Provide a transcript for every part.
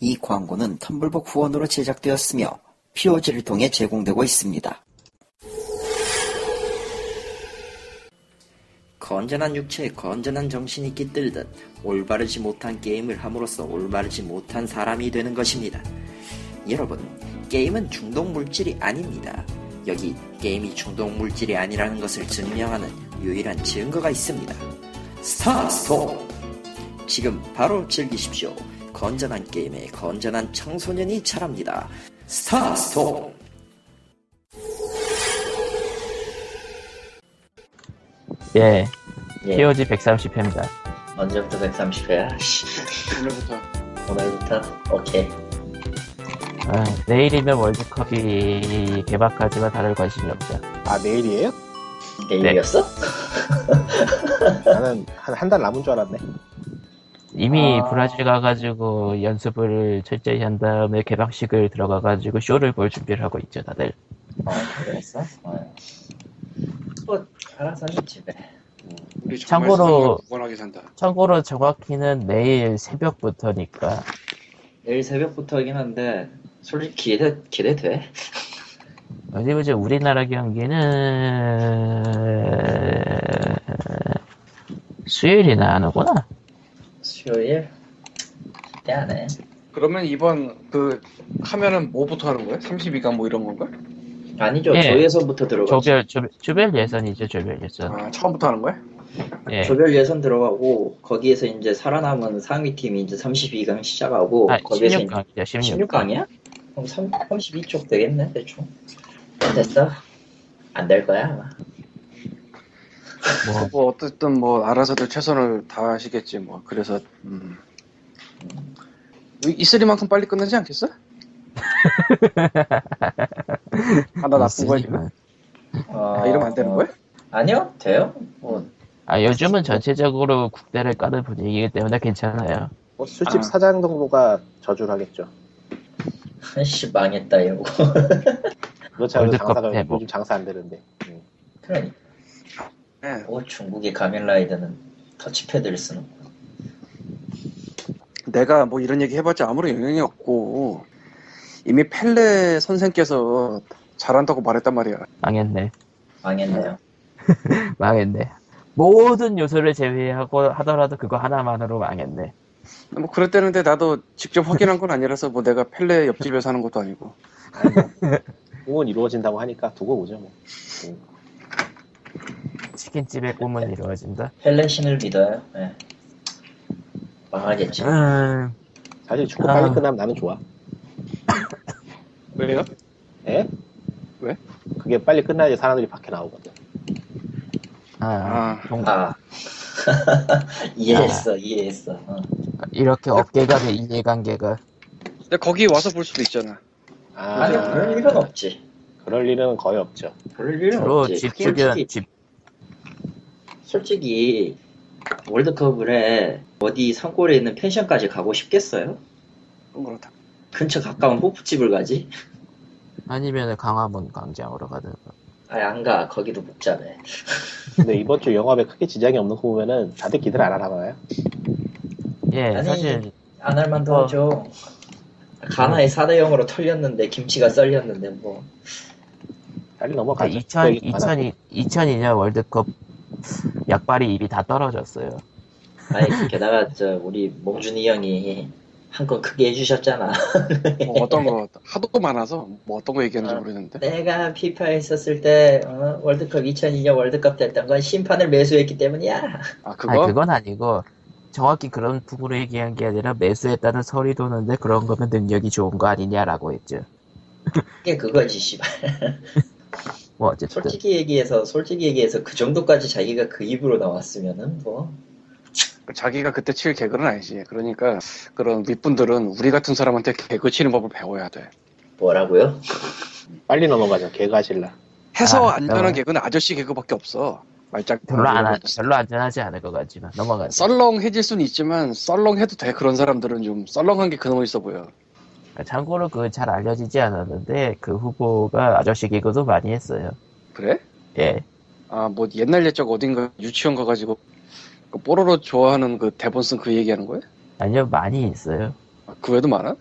이 광고는 텀블벅 후원으로 제작되었으며 POG를 통해 제공되고 있습니다. 건전한 육체에 건전한 정신이 깃들듯 올바르지 못한 게임을 함으로써 올바르지 못한 사람이 되는 것입니다. 여러분, 게임은 중독 물질이 아닙니다. 여기 게임이 중독 물질이 아니라는 것을 증명하는 유일한 증거가 있습니다. 스타스톤! 지금 바로 즐기십시오. 건전한 게임에 건전한 청소년이 자랍니다. 스타스톤! 예, 예. POG 130회입니다. 언제부터 130회야? 오늘부터 오늘부터? 오케이. 아, 내일이면 월드컵이 개막하지만 다들 관심이 없죠. 아 내일이에요? 내일이었어? 나는 한 한 달 남은 줄 알았네. 이미 아. 브라질 가가지고 연습을 철저히 한 다음에 개막식을 들어가가지고 쇼를 볼 준비를 하고 있죠, 다들. 어, 그랬어? 어. 뭐, 알아서 해, 집에. 우리 정말 참고로-. 참고로 정확히는 내일 새벽부터니까 내일 새벽부터긴 한데, 솔직히 기대, 기대돼? 어디 보자 우리나라 경기는 수요일이나 하는구나. 수요일? 기대 안 해. 그러면 이번 그 하면은 뭐부터 하는 거야? 32강 뭐 이런 건가? 아니죠. 예. 조예선부터 들어가죠. 조별 조별, 조별 예선이죠, 조별 예선. 아 처음부터 하는 거야? 예. 조별 예선 들어가고, 거기에서 이제 살아남은 상위 팀이 이제 32강 시작하고, 아, 거기에서 16강이죠, 16강. 16강이야? 그럼 3, 32쪽 되겠네, 대충. 됐어? 안 될 거야, 아마. 뭐, 뭐 어쨌든 뭐 알아서들 최선을 다하시겠지 뭐. 그래서 음. 있을 만큼 빨리 끝나지 않겠어? 하나 나쁜 거야 지금? 어, 아, 이러면 안 되는 거야? 아니요, 돼요. 뭐, 아, 요즘은 전체적으로 국대를 까는 분위기이기 때문에 괜찮아요. 뭐 술집 아. 사장 정도가 저주를 하겠죠. 씨, 망했다, 이러고. 월드컵 장사가 대박. 요즘 장사 안 되는데. 음. 그러니까. 네. 오, 중국의 가면라이더는 터치패드를 쓰는 거. 내가 뭐 이런 얘기 해봤자 아무런 영향이 없고 이미 펠레 선생께서 잘한다고 말했단 말이야. 망했네. 망했네요. 망했네. 모든 요소를 제외하고 하더라도 그거 하나만으로 망했네. 뭐 그랬다는데 나도 직접 확인한 건 아니라서 뭐 내가 펠레 옆집에 사는 것도 아니고 꿈은 이루어진다고 하니까 두고 보죠 뭐. 음. 치킨집의 꿈은 이루어진다. 펠레신을 믿어요. 예. 망하겠지. 음, 사실 축구 아. 빨리 끝나면 나는 좋아. 왜요? 예? 왜? 그게 빨리 끝나야지 사람들이 밖에 나오거든. 아, 아 동- 아. 이해했어, 이해했어. 어. 이렇게 업계 간의 이해관계가 근데 거기 와서 볼 수도 있잖아. 아, 아니, 그럴 일은 없지. 그럴 일은 거의 없죠. 그럴 일은 주로 없지. 집 주변 집 솔직히 월드컵을 해 어디 산골에 있는 펜션까지 가고 싶겠어요? 그건 그렇다. 근처 가까운 호프집을 가지? 아니면 강화문 광장으로 가든 아니 안 가. 거기도 복잡해. 근데 이번 주 영업에 크게 지장이 없는 거 보면은 다들 기대를 안 하나 봐요. 예 아니, 사실 안 할 만도 어. 하죠. 가나에 4대 0으로 털렸는데 김치가 썰렸는데 뭐 빨리 넘어가죠. 2000, 그 얘기 2002, 2002년 월드컵 약발이 입이 다 떨어졌어요. 아니 게다가 저 우리 몽준이 형이 한 건 크게 해주셨잖아. 뭐 어떤 거 하도 많아서 뭐 어떤 거 얘기하는지 아. 모르겠는데. 내가 피파에 있었을 때 어, 월드컵 2002년 월드컵 됐던 건 심판을 매수했기 때문이야. 아 그거? 아니 그건 아니고 정확히 그런 부분을 얘기한 게 아니라 매수했다는 설이 도는데 그런 거면 능력이 좋은 거 아니냐라고 했죠. 그게 그거지 씨발. 뭐 어쨌든 솔직히 얘기해서 솔직히 얘기해서 그 정도까지 자기가 그 입으로 나왔으면은 뭐 자기가 그때 칠 개그는 아니지. 그러니까 그런 윗분들은 우리 같은 사람한테 개그 치는 법을 배워야 돼. 뭐라고요? 빨리 넘어가죠. 개가실라. 해서 아, 안전한. 개그는 아저씨 개그밖에 없어. 말짝 별로 안 별로 안전하지 않을 것 같지만 넘어가죠. 썰렁해질 수는 있지만 썰렁해도 돼. 그런 사람들은 좀 썰렁한 게 그놈 있어 보여. 참고로 그 잘 알려지지 않았는데 그 후보가 아저씨 개그도 많이 했어요. 그래? 예. 아 뭐 옛날 옛적 어딘가 유치원 가가지고 그 뽀로로 좋아하는 그 대본 쓴 그 얘기하는 거야? 아니요 많이 있어요. 아, 그 외에도 많아?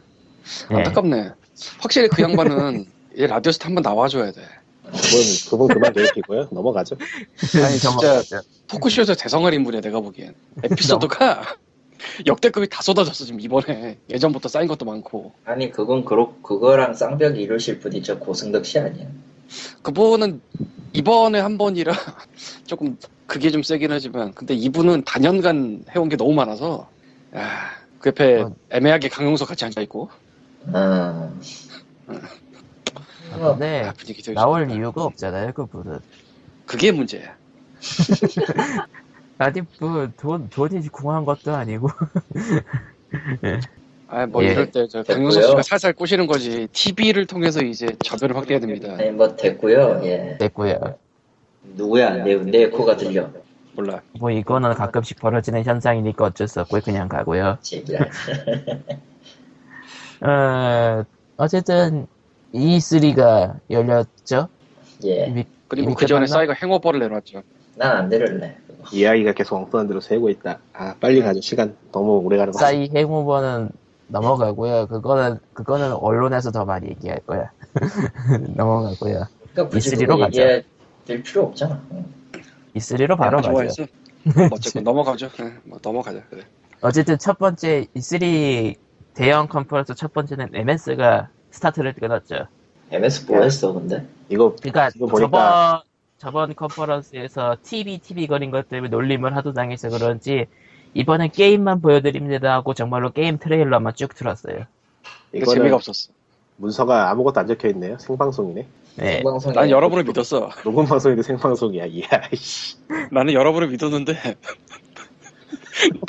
예. 안타깝네. 확실히 그 양반은 이 라디오스타 한번 나와줘야 돼. 그분, 그분 그만 괴롭히고요. 넘어가죠. 아니, 진짜. 토크쇼에서 대성할 인물이야 내가 보기엔. 에피소드가 역대급이 다 쏟아졌어 지금 이번에. 예전부터 쌓인 것도 많고. 아니 그건 그렇 그거랑 쌍벽이 이루실 뿐이죠 고승덕 씨 아니야. 그분은 이번에 한 번이라 조금 그게 좀 세긴 하지만 근데 이분은 단연간 해온 게 너무 많아서 야, 그 옆에 어. 애매하게 강용석 같이 앉아 있고 아, 근데 아, 분위기 되게 나올 좋다. 이유가 없잖아요, 그분은. 그게 문제야 아니, 뭐, 돈, 돈이 궁한 것도 아니고. 아, 뭐 예. 이럴 때저 됐고요. 강용석 씨가 살살 꼬시는 거지 TV를 통해서 이제 저변을 확대해야 됩니다 아니 뭐 됐고요. 예. 됐고요. 누구야 내내 에코가 들려. 몰라 뭐, 이거는 가끔씩 벌어지는 현상이니까 어쩔 수 없고, 그냥 가고요. 어, 어쨌든, E3가 열렸죠? 예. 이미, 그리고 그 전에? 싸이가 행어버를 내놨죠 난 안 들을래. 이야기가 계속 엉뚱한 대로 새고 있다. 아, 빨리 가죠. 시간 너무 오래 가는 거 같아. 싸이 행오버는 넘어가고요. 그거는, 그거는 언론에서 더 많이 얘기할 거야. 넘어가고요. 그러니까 굳이 E3 그거 로 가죠. 얘기할 필요 없잖아. 응. E3로 바로 내가 가죠. 좋아했어 뭐 어쨌건 넘어가죠 예, 뭐 넘어가자 그래 어쨌든 첫 번째 E3 대형 컨퍼런스 첫 번째는 MS가 스타트를 끊었죠. MS 뭐 했어 근데? 이거, 그러니까 이거 보니까- 저번 저번 컨퍼런스에서 TV TV 거린 것 때문에 놀림을 하도 당해서 그런지 이번엔 게임만 보여드립니다 하고 정말로 게임 트레일러만 쭉 틀었어요. 그 이거는 재미가 없었어 문서가 아무것도 안 적혀 있네요. 생방송이네. 네. 방송에 난 여러분을 믿었어 녹음 방송인데 생방송이야. 이야, 씨. 나는 여러분을 믿었는데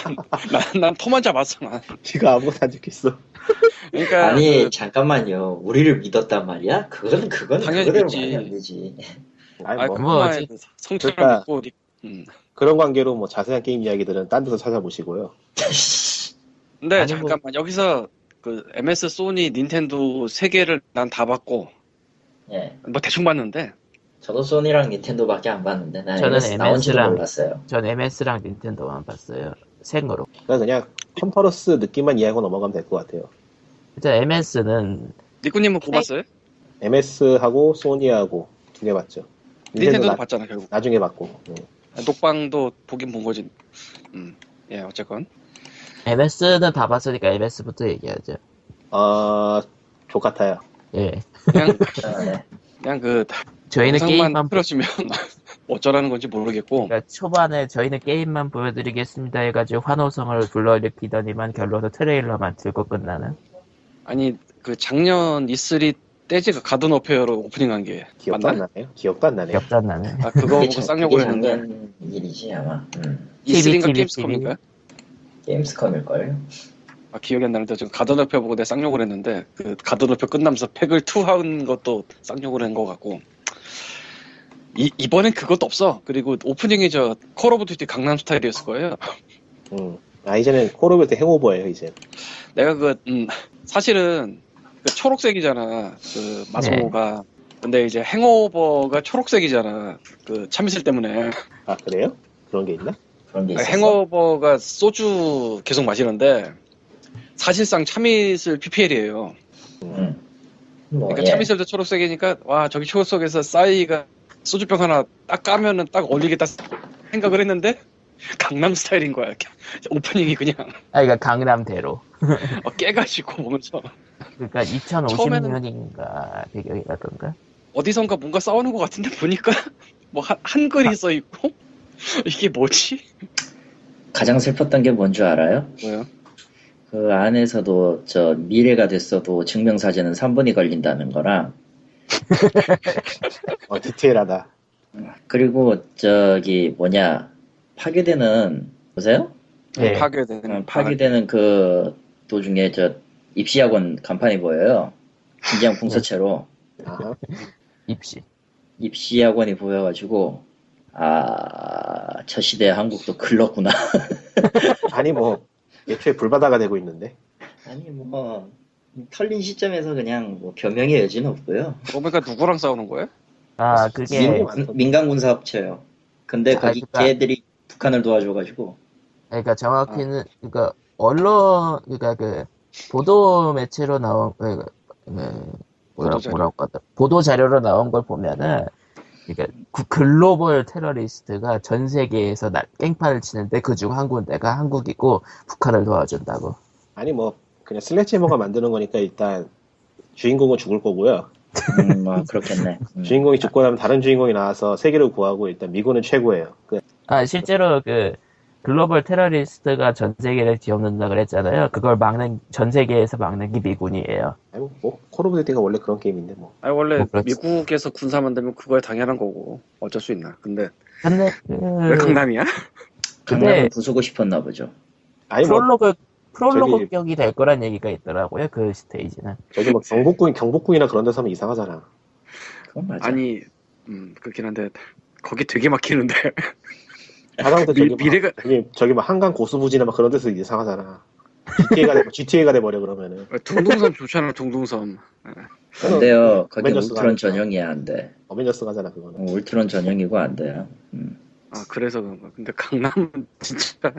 난, 난 토만 잡았어 난 지가 아무것도 안 적혀 있어. 그러니까 아니 그- 잠깐만요. 우리를 믿었단 말이야? 그건 그건 당연히 그거대로 믿지. 말이 안 되지. 아니, 아, 뭐, 뭐 그만 어찌- 성처럼 그러니까- 니- 음. 그런 관계로 뭐 자세한 게임 이야기들은 딴 데서 찾아보시고요. 근데 아니, 뭐- 잠깐만 여기서 그 MS, 소니, 닌텐도 세 개를 난 다 봤고 예. 뭐 대충 봤는데 저도 소니랑 닌텐도밖에 안 봤는데 난 저는 MS 나온지도 MS 랑- 몰랐어요. 전 MS랑 닌텐도만 봤어요. 생으로. 그러니까 그냥 컨퍼런스 느낌만 이해하고 넘어가면 될 것 같아요. 일단 MS는 니꾸님은 뭐 봤어요? MS하고 소니하고 두 개 봤죠. 닌텐도도 나, 봤잖아 결국 나중에 봤고. 응. 녹방도 보긴 본 거지 음. 예 어쨌건 MS는 다 봤으니까 MS부터 얘기하죠. 어, 족 같아요. 예. 그냥 아, 네. 그냥 그 저희는 게임만 틀어주면 어쩌라는 건지 모르겠고 그러니까 초반에 저희는 게임만 보여드리겠습니다 해가지고 환호성을 불러일으키더니만 결론은 트레일러만 들고 끝나는 아니 그 작년 E3 떼지가 가든 어페어로 오프닝한 게 기억도 안 맞나? 나네요. 기억도 안 나네요. 기억도 안 나네. 아 그거 보고 쌍욕을 했는데 일이지 아마. 음. TV, E3인가 TV. 게임스컴인가? 게임스컴일걸. 아, 기억이 안 나는데 지금 가든 어페어 보고 내가 쌍욕을 했는데 그 가든 어페어 끝나면서 팩을 투한 것도 쌍욕을 한 것 같고 이, 이번엔 그것도 없어 그리고 오프닝이 저 콜 오브 듀티 강남 스타일이었을 거예요 음. 아, 이제는 콜 오브 때 행오버예요, 이제. 내가 그 음, 사실은 그 초록색이잖아 그 마소가 근데 이제 행오버가 초록색이잖아 그 참이슬 때문에 아, 그래요? 그런 게 있나? 그런 게 있었어. 행오버가 소주 계속 마시는데 사실상 참이슬 PPL이에요 음. 뭐 그러니까 예. 참이슬도 초록색이니까 와 저기 초록색에서 싸이가 소주병 하나 딱 까면은 딱 어울리겠다 생각을 했는데 강남 스타일인 거야 이렇게. 오프닝이 그냥 아, 그러니까 강남대로. 어, 깨가지고 보면서 그러니까 2050년인가 배경이라던가. 어디선가 뭔가 싸우는 것 같은데 보니까 뭐 한, 한글이 써 있고 이게 뭐지? 가장 슬펐던 게 뭔 줄 알아요? 뭐요? 그 안에서도 저 미래가 됐어도 증명사진은 3분이 걸린다는 거랑 어, 디테일하다. 그리고 저기 뭐냐 파괴되는 보세요? 예. 파괴되는 어, 파괴되는 그 도중에 저 입시학원 간판이 보여요. 긴장 풍서체로 아하. 입시. 입시학원이 보여가지고 아 저 시대 한국도 글렀구나. 아니, 뭐, 예초에 불바다가 되고 있는데. 아니 뭐 털린 시점에서 그냥 뭐 변명의 여지는 없고요. 그러니까 누구랑 싸우는 거야? 아, 그게 민- 민, 민간군사업체요. 근데 아, 거기 그러니까- 걔들이 북한을 도와줘가지고 그러니까 정확히는 그러니까 언론 그러니까 그 보도 매체로 나온 그, 그, 뭐라, 보도 자료. 뭐라고 하더 보도 자료로 나온 걸 보면은 그러니까 구- 글로벌 테러리스트가 전 세계에서 나- 깽판을 치는데 그중 한 군데가 한국이고 북한을 도와준다고. 아니 뭐 그냥 슬래치머가 만드는 거니까 일단 주인공은 죽을 거고요. 음, 뭐 그렇겠네. 음. 주인공이 죽고 나면 다른 주인공이 나와서 세계를 구하고 일단 미군은 최고예요. 그 아 실제로 그 글로벌 테러리스트가 전 세계를 뒤엎는다 그랬잖아요. 그걸 막는 전 세계에서 막는 게 미군이에요. 아니 뭐 Call of Duty가 원래 그런 게임인데 뭐. 아니 원래 뭐. 미국에서 군사 만들면 그거야 당연한 거고 어쩔 수 있나. 근데 근데 왜그 강남이야? 강남을 근데 부수고 싶었나 보죠. 아니 뭐 프롤로그 프롤로그 저기- 격이 될 거란 얘기가 있더라고요. 그 스테이지는. 저기 뭐 경복궁 경복궁이나 그런 데서 하면 이상하잖아. 그건 맞아. 아니 음 그렇긴 한데 거기 되게 막히는데 미- 저기 막, 미래가- 저기, 저기 막 한강 고수부지나 막 그런 데서 이상하잖아. GTA가 돼, GTA가 돼버려 그러면은. 둥둥섬 좋잖아 둥둥섬. 안 돼요. 거기 어벤져스가 울트론. 전용이야 안 돼. 어벤져스 가잖아 그거는. 어, 울트론 전용이고 안 돼요. 음. 아 그래서 그런가. 근데 강남은 진짜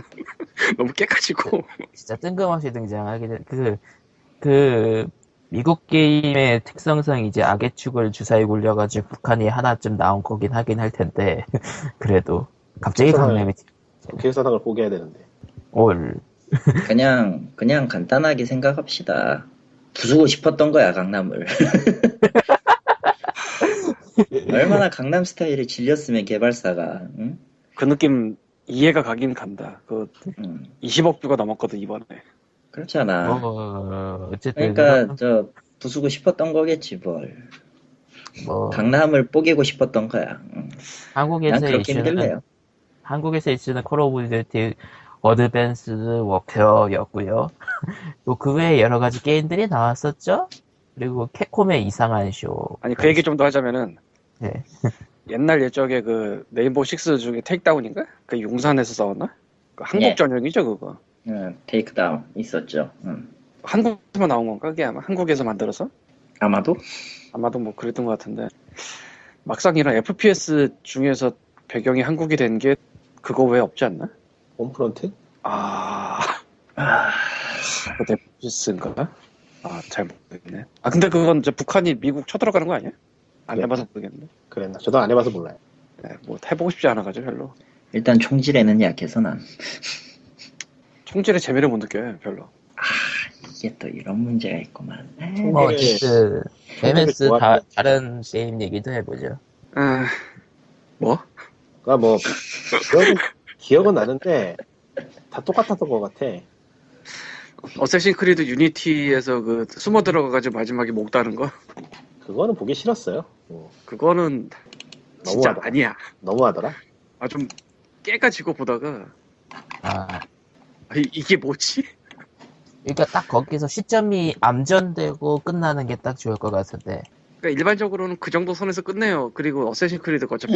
너무 깨까지고 진짜 뜬금없이 등장하게 된 그, 그, 미국 게임의 특성상 이제 악의 축을 주사위 굴려가지고 북한이 하나쯤 나온 거긴 하긴 할 텐데, 그래도, 갑자기. 강남이 국회의사당을 포기해야 되는데. 올, 그냥 그냥 간단하게 생각합시다. 부수고 싶었던 거야 강남을. 얼마나 강남 스타일을 질렸으면 개발사가. 응? 그 느낌 이해가 가긴 간다. 그 음, 20억 뷰가 넘었거든 이번에. 그렇잖아. 뭐, 어쨌든, 그러니까 저 부수고 싶었던 거겠지 뭘. 뭐, 강남을 뽀개고 싶었던 거야. 응. 난 한국에서의 그렇게 이슈는, 힘들래요. 한국에서 이슈는 Call of Duty Advanced Warfare였고요. 또 그 외에 여러 가지 게임들이 나왔었죠? 그리고 캡콤의 이상한 쇼. 아니 그 얘기 좀 더 하자면은 네. 옛날 예적에 그 네임보 6 중에 테이크다운인가? 그 용산에서 싸웠나? 그 한국 예. 전용이죠 그거. 응, 테이크다운 있었죠. 응. 한국에서만 나온 건가? 그게 아마 한국에서 만들어서? 아마도 아마도 뭐 그랬던 것 같은데 막상 이런 FPS 중에서 배경이 한국이 된 게 그거 외에 없지 않나? 홈프런트? 아... 아, 그 FPS인가? 아, 잘 모르겠네. 아, 근데 그건 이제 북한이 미국 쳐들어가는 거 아니야? 안 네. 해봐서 모르겠는데. 그랬나? 저도 안 해봐서 몰라요. 네, 뭐 해보고 싶지 않아가지고 별로. 일단 총질에는 약해서 난 총질의 재미를 못 느껴요, 별로. 이게 또 이런 문제가 있구만. 뭐, 어쨌든, MS 다, 다른 게임 얘기도 해보죠. 아, 뭐? 그러니까 뭐 기억은, 기억은 나는데 다 똑같았던 것 같아. 어쌔신 크리드 유니티에서 그 숨어 들어가가지고 마지막에 목 다는 거? 그거는 보기 싫었어요. 어, 그거는 진짜 너무하다. 아니야. 너무하더라. 아, 좀 깨가지고 보다가 아, 아, 이, 이게 뭐지? 그러니까 딱 거기서 시점이 암전되고 끝나는 게 딱 좋을 것 같은데. 그러니까 일반적으로는 그 정도 선에서 끝내요. 그리고 어쌔신 크리드가 어차피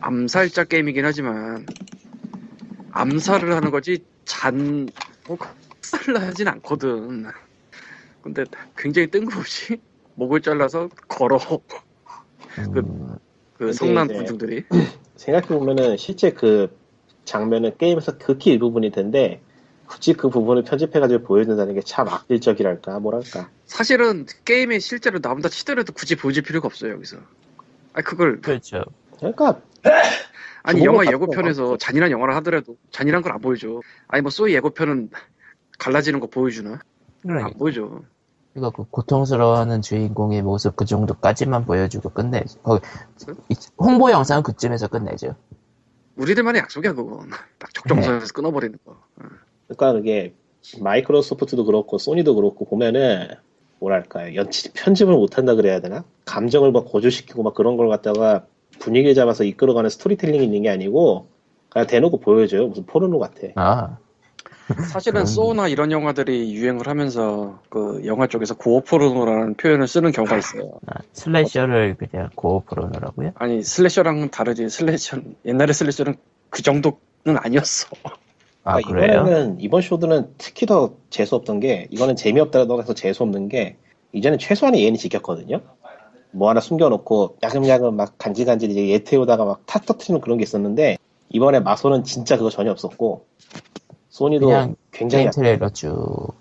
암살자 게임이긴 하지만 암살을 하는 거지 잔, 뭐, 살을 하진 않거든. 근데 굉장히 뜬금없이 목을 잘라서 걸어. 음, 그 근데 성난 군중들이. 생각해 보면은 실제 그 장면은 게임에서 극히 일부분일 텐데 굳이 그 부분을 편집해가지고 보여준다는 게 참 악질적이랄까 뭐랄까. 사실은 게임에 실제로 나온다 치더라도 굳이 보여줄 필요가 없어요, 여기서. 아, 그걸, 그렇죠. 그러니까 아니, 영화 예고편에서. 잔인한 영화를 하더라도 잔인한 걸 안 보여줘. 아니, 뭐, 소위 예고편은 갈라지는 거 보여주나? 안 그러니까, 보여줘. 이거 그 고통스러워하는 주인공의 모습 그 정도까지만 보여주고 끝내. 거 이- 홍보 영상 그쯤에서 끝내죠. 우리들만의 약속이야, 그건. 딱 적정선에서 끊어버리는 거. 그러니까 그게 마이크로소프트도 그렇고 소니도 그렇고 보면은 뭐랄까요 연출 편집을 못한다 그래야 되나 감정을 막 고조시키고 막 그런 걸 갖다가 분위기 잡아서 이끌어가는 스토리텔링이 있는 게 아니고 그냥 대놓고 보여줘요 무슨 포르노 같아 아, 사실은 음. Saw나 이런 영화들이 유행을 하면서 그 영화 쪽에서 gore포르노라는 표현을 쓰는 경우가 있어요. 아, slasher를 그냥 gore포르노라고요? 아니 slasher랑은 다르지. Slasher 옛날에 slasher는 그 정도는 아니었어. 아, 그러니까 그래요? 이번에는 이번 쇼들은 특히 더 재수 없던 게 이거는 재미없다고 해서 재수 없는 게 이제는 최소한의 예의는 지켰거든요. 뭐 하나 숨겨놓고 야금야금 막 간질간질 이제 예 태우다가 막탓 터트리는 그런 게 있었는데 이번에 마소는 진짜 그거 전혀 없었고 소니도 그냥 굉장히 트레일러 쭉.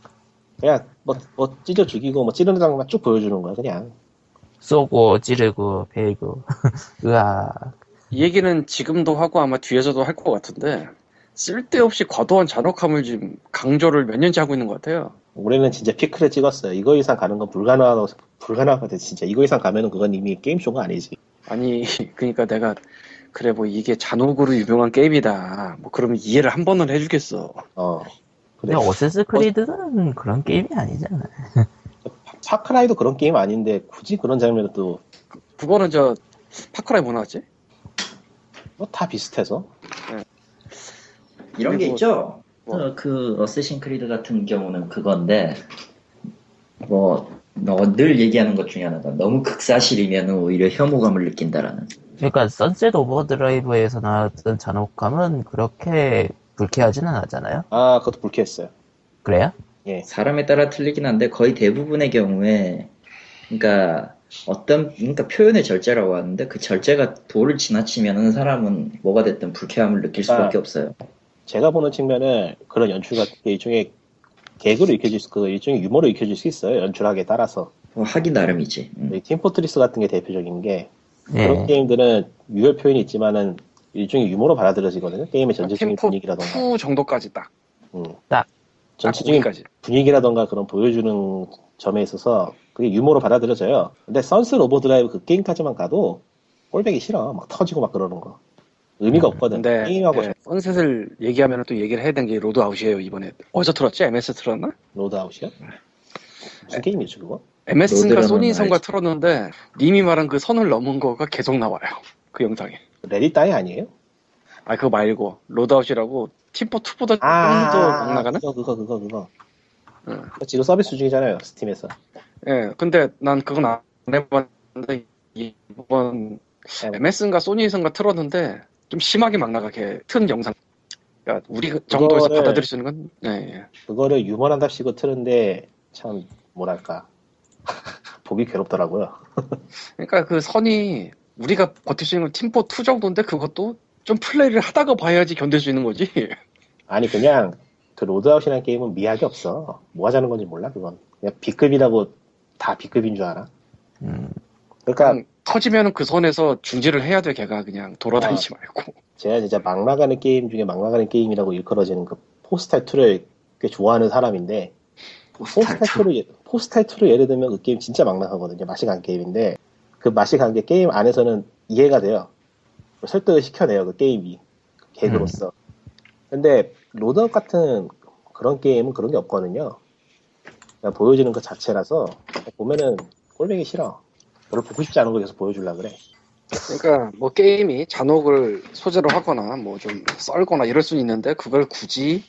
그냥 뭐, 뭐 찢어 죽이고 뭐 찌르는 장면만 쭉 보여주는 거야 그냥 쏘고 찌르고 베이고 으아 이 얘기는 지금도 하고 아마 뒤에서도 할 것 같은데 쓸데없이 과도한 잔혹함을 지금 강조를 몇 년째 하고 있는 것 같아요. 올해는 진짜 피크를 찍었어요 이거 이상 가는 건 불가능하다고 불가능하거든 진짜 이거 이상 가면은 그건 이미 게임 쇼가 아니지 아니 그러니까 내가 그래 뭐 이게 잔혹으로 유명한 게임이다. 뭐 그러면 이해를 한 번은 해주겠어. 어 근데 그래 Assassin's Creed는 그런 게임이 아니잖아 Far Cry도 그런 게임 아닌데 굳이 그런 장면을 또뭐 그거는 저 파크라이 뭐 나왔지? 다 비슷해서 이런 게 있죠. 뭐. 어, 그 어쌔신 크리드 같은 경우는 그건데 뭐 늘 얘기하는 것 중에 하나가 너무 극사실이면 오히려 혐오감을 느낀다라는. 그러니까 선셋 오버드라이브에서 나왔던 잔혹감은 그렇게 불쾌하지는 않았잖아요 아 그것도 불쾌했어요 그래요? 사람에 따라 틀리긴 한데 거의 대부분의 경우에 그러니까 어떤 그러니까 표현의 절제라고 하는데 그 절제가 도를 지나치면은 사람은 뭐가 됐든 불쾌함을 느낄 수밖에 아. 없어요. 제가 보는 측면은 그런 연출 같은 게 일종의 개그로 익혀질 수, 그 일종의 유머로 익혀질 수 있어요. 연출하기에 따라서. 뭐 하기 나름이지. 음. 이 팀포트리스 같은 게 대표적인 게 예. 그런 게임들은 유혈 표현이 있지만은 일종의 유머로 받아들여지거든요. 게임의 전체적인 팀포 분위기라던가. 2 정도까지 딱. 음. 딱. 전체적인 거기까지. 분위기라던가 그런 보여주는 점에 있어서 그게 유머로 받아들여져요. 근데 Sunset Overdrive 그 게임까지만 가도 꼴배기 싫어. 막 터지고 막 그러는 거. 의미가 없거든. 근데 게임하고 예, Sunset을 얘기하면 또 얘기를 해야 되는 게 Loadout이에요 이번에. 어디서 틀었지? MS 틀었나? Loadout이야? 무슨 게임이지 그거? MS인가 로드라는 소니선가 알지. 틀었는데 님이 말한 그 선을 넘은 거가 계속 나와요. 그 영상에. 레디 따위 아니에요? 아 그거 말고 Loadout이라고 팀포 2보다 아, 좀더막 나가나? 그거 그거 그거 그거. 응. 그거 지금 서비스 중이잖아요 Steam에서. 예. 근데 난 그건 안 해봤는데 이번 MS인가 소니선가 틀었는데 좀 심하게 막 나가게 튼 영상. 그러니까 우리 그 정도에서 그거를- 받아들일 수 있는 건 예, 예. 그거를 유머랍시고 트는데 참 뭐랄까 보기 괴롭더라고요. 그러니까 그 선이 우리가 버틸 수 있는 건 팀포 2 정도인데 그것도 좀 플레이를 하다가 봐야지 견딜 수 있는 거지. 아니 그냥 그 Loadout이라는 게임은 미학이 없어. 뭐 하자는 건지 몰라 그건. 그냥 B급이라고 다 B급인 줄 알아. 음, 그러니까 그냥 터지면은 그 선에서 중지를 해야 돼 걔가 그냥 돌아다니지 말고. 제가 진짜 막 나가는 게임 중에 막 나가는 게임이라고 일컬어지는 그 Postal 2를 꽤 좋아하는 사람인데 Postal Postal 2를 Postal 2를 예를 들면 그 게임 진짜 막 나가거든요. 맛이 간 게임인데 그 맛이 간 게 게임 안에서는 이해가 돼요. 설득을 시켜내요 그 게임이 개그로서. 근데 Loadout 같은 그런 게임은 그런 게 없거든요. 그냥 보여지는 것 자체라서 보면은 꼴보기 싫어. 별로 보고 싶지 않은 거 계속 보여주려 그래. 그러니까 뭐 게임이 잔혹을 소재로 하거나 뭐 좀 썰거나 이럴 수는 있는데 그걸 굳이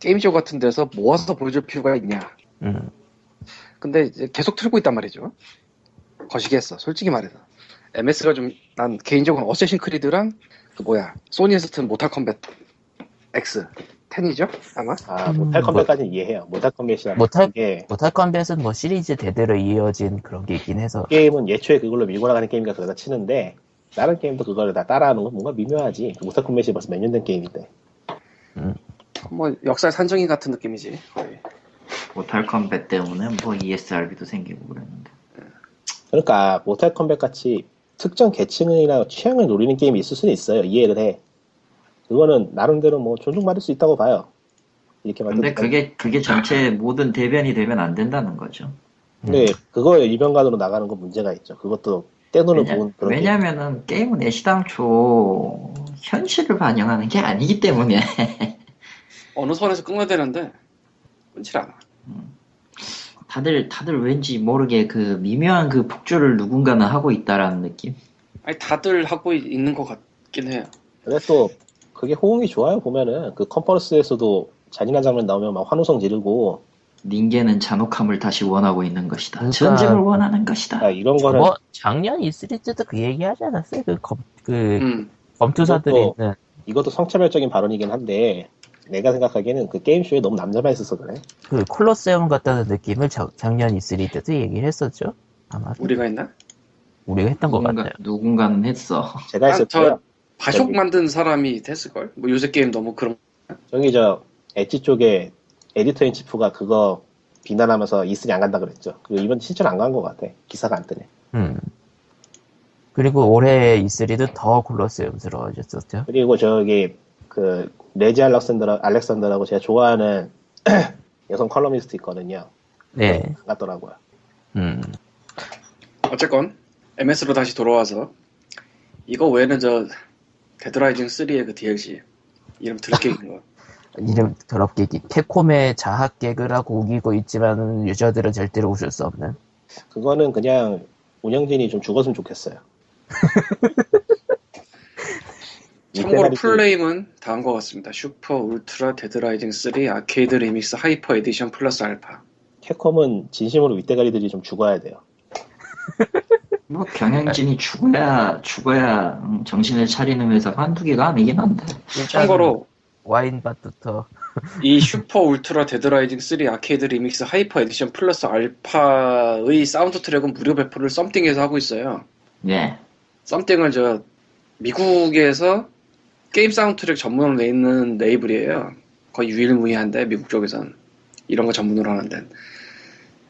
게임쇼 같은 데서 모아서 보여줄 필요가 있냐. 음. 근데 이제 계속 틀고 있단 말이죠. 거시기했어. 솔직히 말해서. MS가 좀 난 개인적으로 Assassin's Creed랑 그 뭐야 소니에서 튼 Mortal Kombat X 10이죠 아마. 아 음, Mortal Kombat까지는 이해해요. Mortal Kombat이랑 Mortal- 게 Mortal Kombat은 뭐 시리즈 대대로 이어진 그런 게 있긴 해서 게임은 애초에 그걸로 밀고 나가는 게임이니까 그러다 치는데 다른 게임도 그걸 다 따라하는 건 뭔가 미묘하지. Mortal Kombat이 벌써 몇 년 된 게임인데. 뭐 역사 산증인 같은 느낌이지 거의. Mortal Kombat 때문에 뭐 ESRB도 생기고 그랬는데. 그러니까 Mortal Kombat 같이 특정 계층이나 취향을 노리는 게임이 있을 수는 있어요. 이해를 해. 그거는 나름대로 뭐 존중받을 수 있다고 봐요. 이렇게 만든. 근데 그게 그게 전체 모든 대변이 되면 안 된다는 거죠. 근데 그거 일변도로 나가는 건 문제가 있죠. 그것도 떼돈을 왜냐, 모은 그런 게임. 왜냐면은 게임은 애시당초 현실을 반영하는 게 아니기 때문에 어느 선에서 끊어야 되는데 끊질 않아. 다들 다들 왠지 모르게 그 미묘한 그 폭주를 누군가는 하고 있다라는 느낌. 아니 다들 하고 있- 있는 것 같긴 해요. 근데 또 그게 호응이 좋아요. 보면은 그 컨퍼런스에서도 잔인한 장면 나오면 막 환호성 지르고 닌게는 잔혹함을 다시 원하고 있는 것이다. 그러니까- 전쟁을 원하는 것이다. 아, 이런 거는 뭐 작년 E3 때도 그 얘기 하지 않았어요? 그, 검, 그 음. 검투사들이 있는 이것도 성차별적인 발언이긴 한데 내가 생각하기에는 그 게임쇼에 너무 남자만 있어서 그래. 그 콜로세움 같다는 느낌을 자- 작년 E3 때도 얘기를 했었죠. 아마 우리가 했나? 우리가 했던 것 누군가, 같아요. 누군가는 했어. 제가 저- 때요. 바쇼 저기- 만든 사람이 됐을걸? 뭐 요새 게임 너무 그런 저기 저 엣지 쪽에 에디터 인 치프가 그거 비난하면서 E3 안 간다 그랬죠. 그리고 이번 실제로 안 간 것 같아. 기사가 안 뜨네. 음. 그리고 올해 E3도 더 콜로세움스러워졌었죠. 그리고 저기 그 리 알렉산더 알렉산더라고 제가 좋아하는 여성 칼럼니스트 있거든요. 네. 안 갔더라고요. 음. 어쨌건 MS로 다시 돌아와서 이거 외에는 저 Dead Rising 3의 그 DLC 이름 들게 있는 거. 이름 더럽게 기- 캡콤의 자학 개그라고 우기고 있지만 유저들은 절대로 웃을 수 없는. 그거는 그냥 운영진이 좀 죽었으면 좋겠어요. 참고로 full name은 다음과 같습니다. Super Ultra Dead Rising 3 Arcade Remix Hyper Edition Plus Alpha. 캡콤은 진심으로 윗대가리들이 좀 죽어야 돼요. 뭐 경영진이 죽어야 죽어야 음, 정신을 차리는 회사가 한두 개가 아니긴 한데. 참고로 와인밭부터. 이 Super Ultra Dead Rising 3 Arcade Remix Hyper Edition Plus Alpha의 사운드 트랙은 무료 배포를 Sumthing에서 하고 있어요. 예 Sumthing은 저 미국에서 게임 사운드 트랙 전문으로 내고 있는 레이블이에요. 거의 유일무이한데 미국 쪽에선 이런 거 전문으로 하는데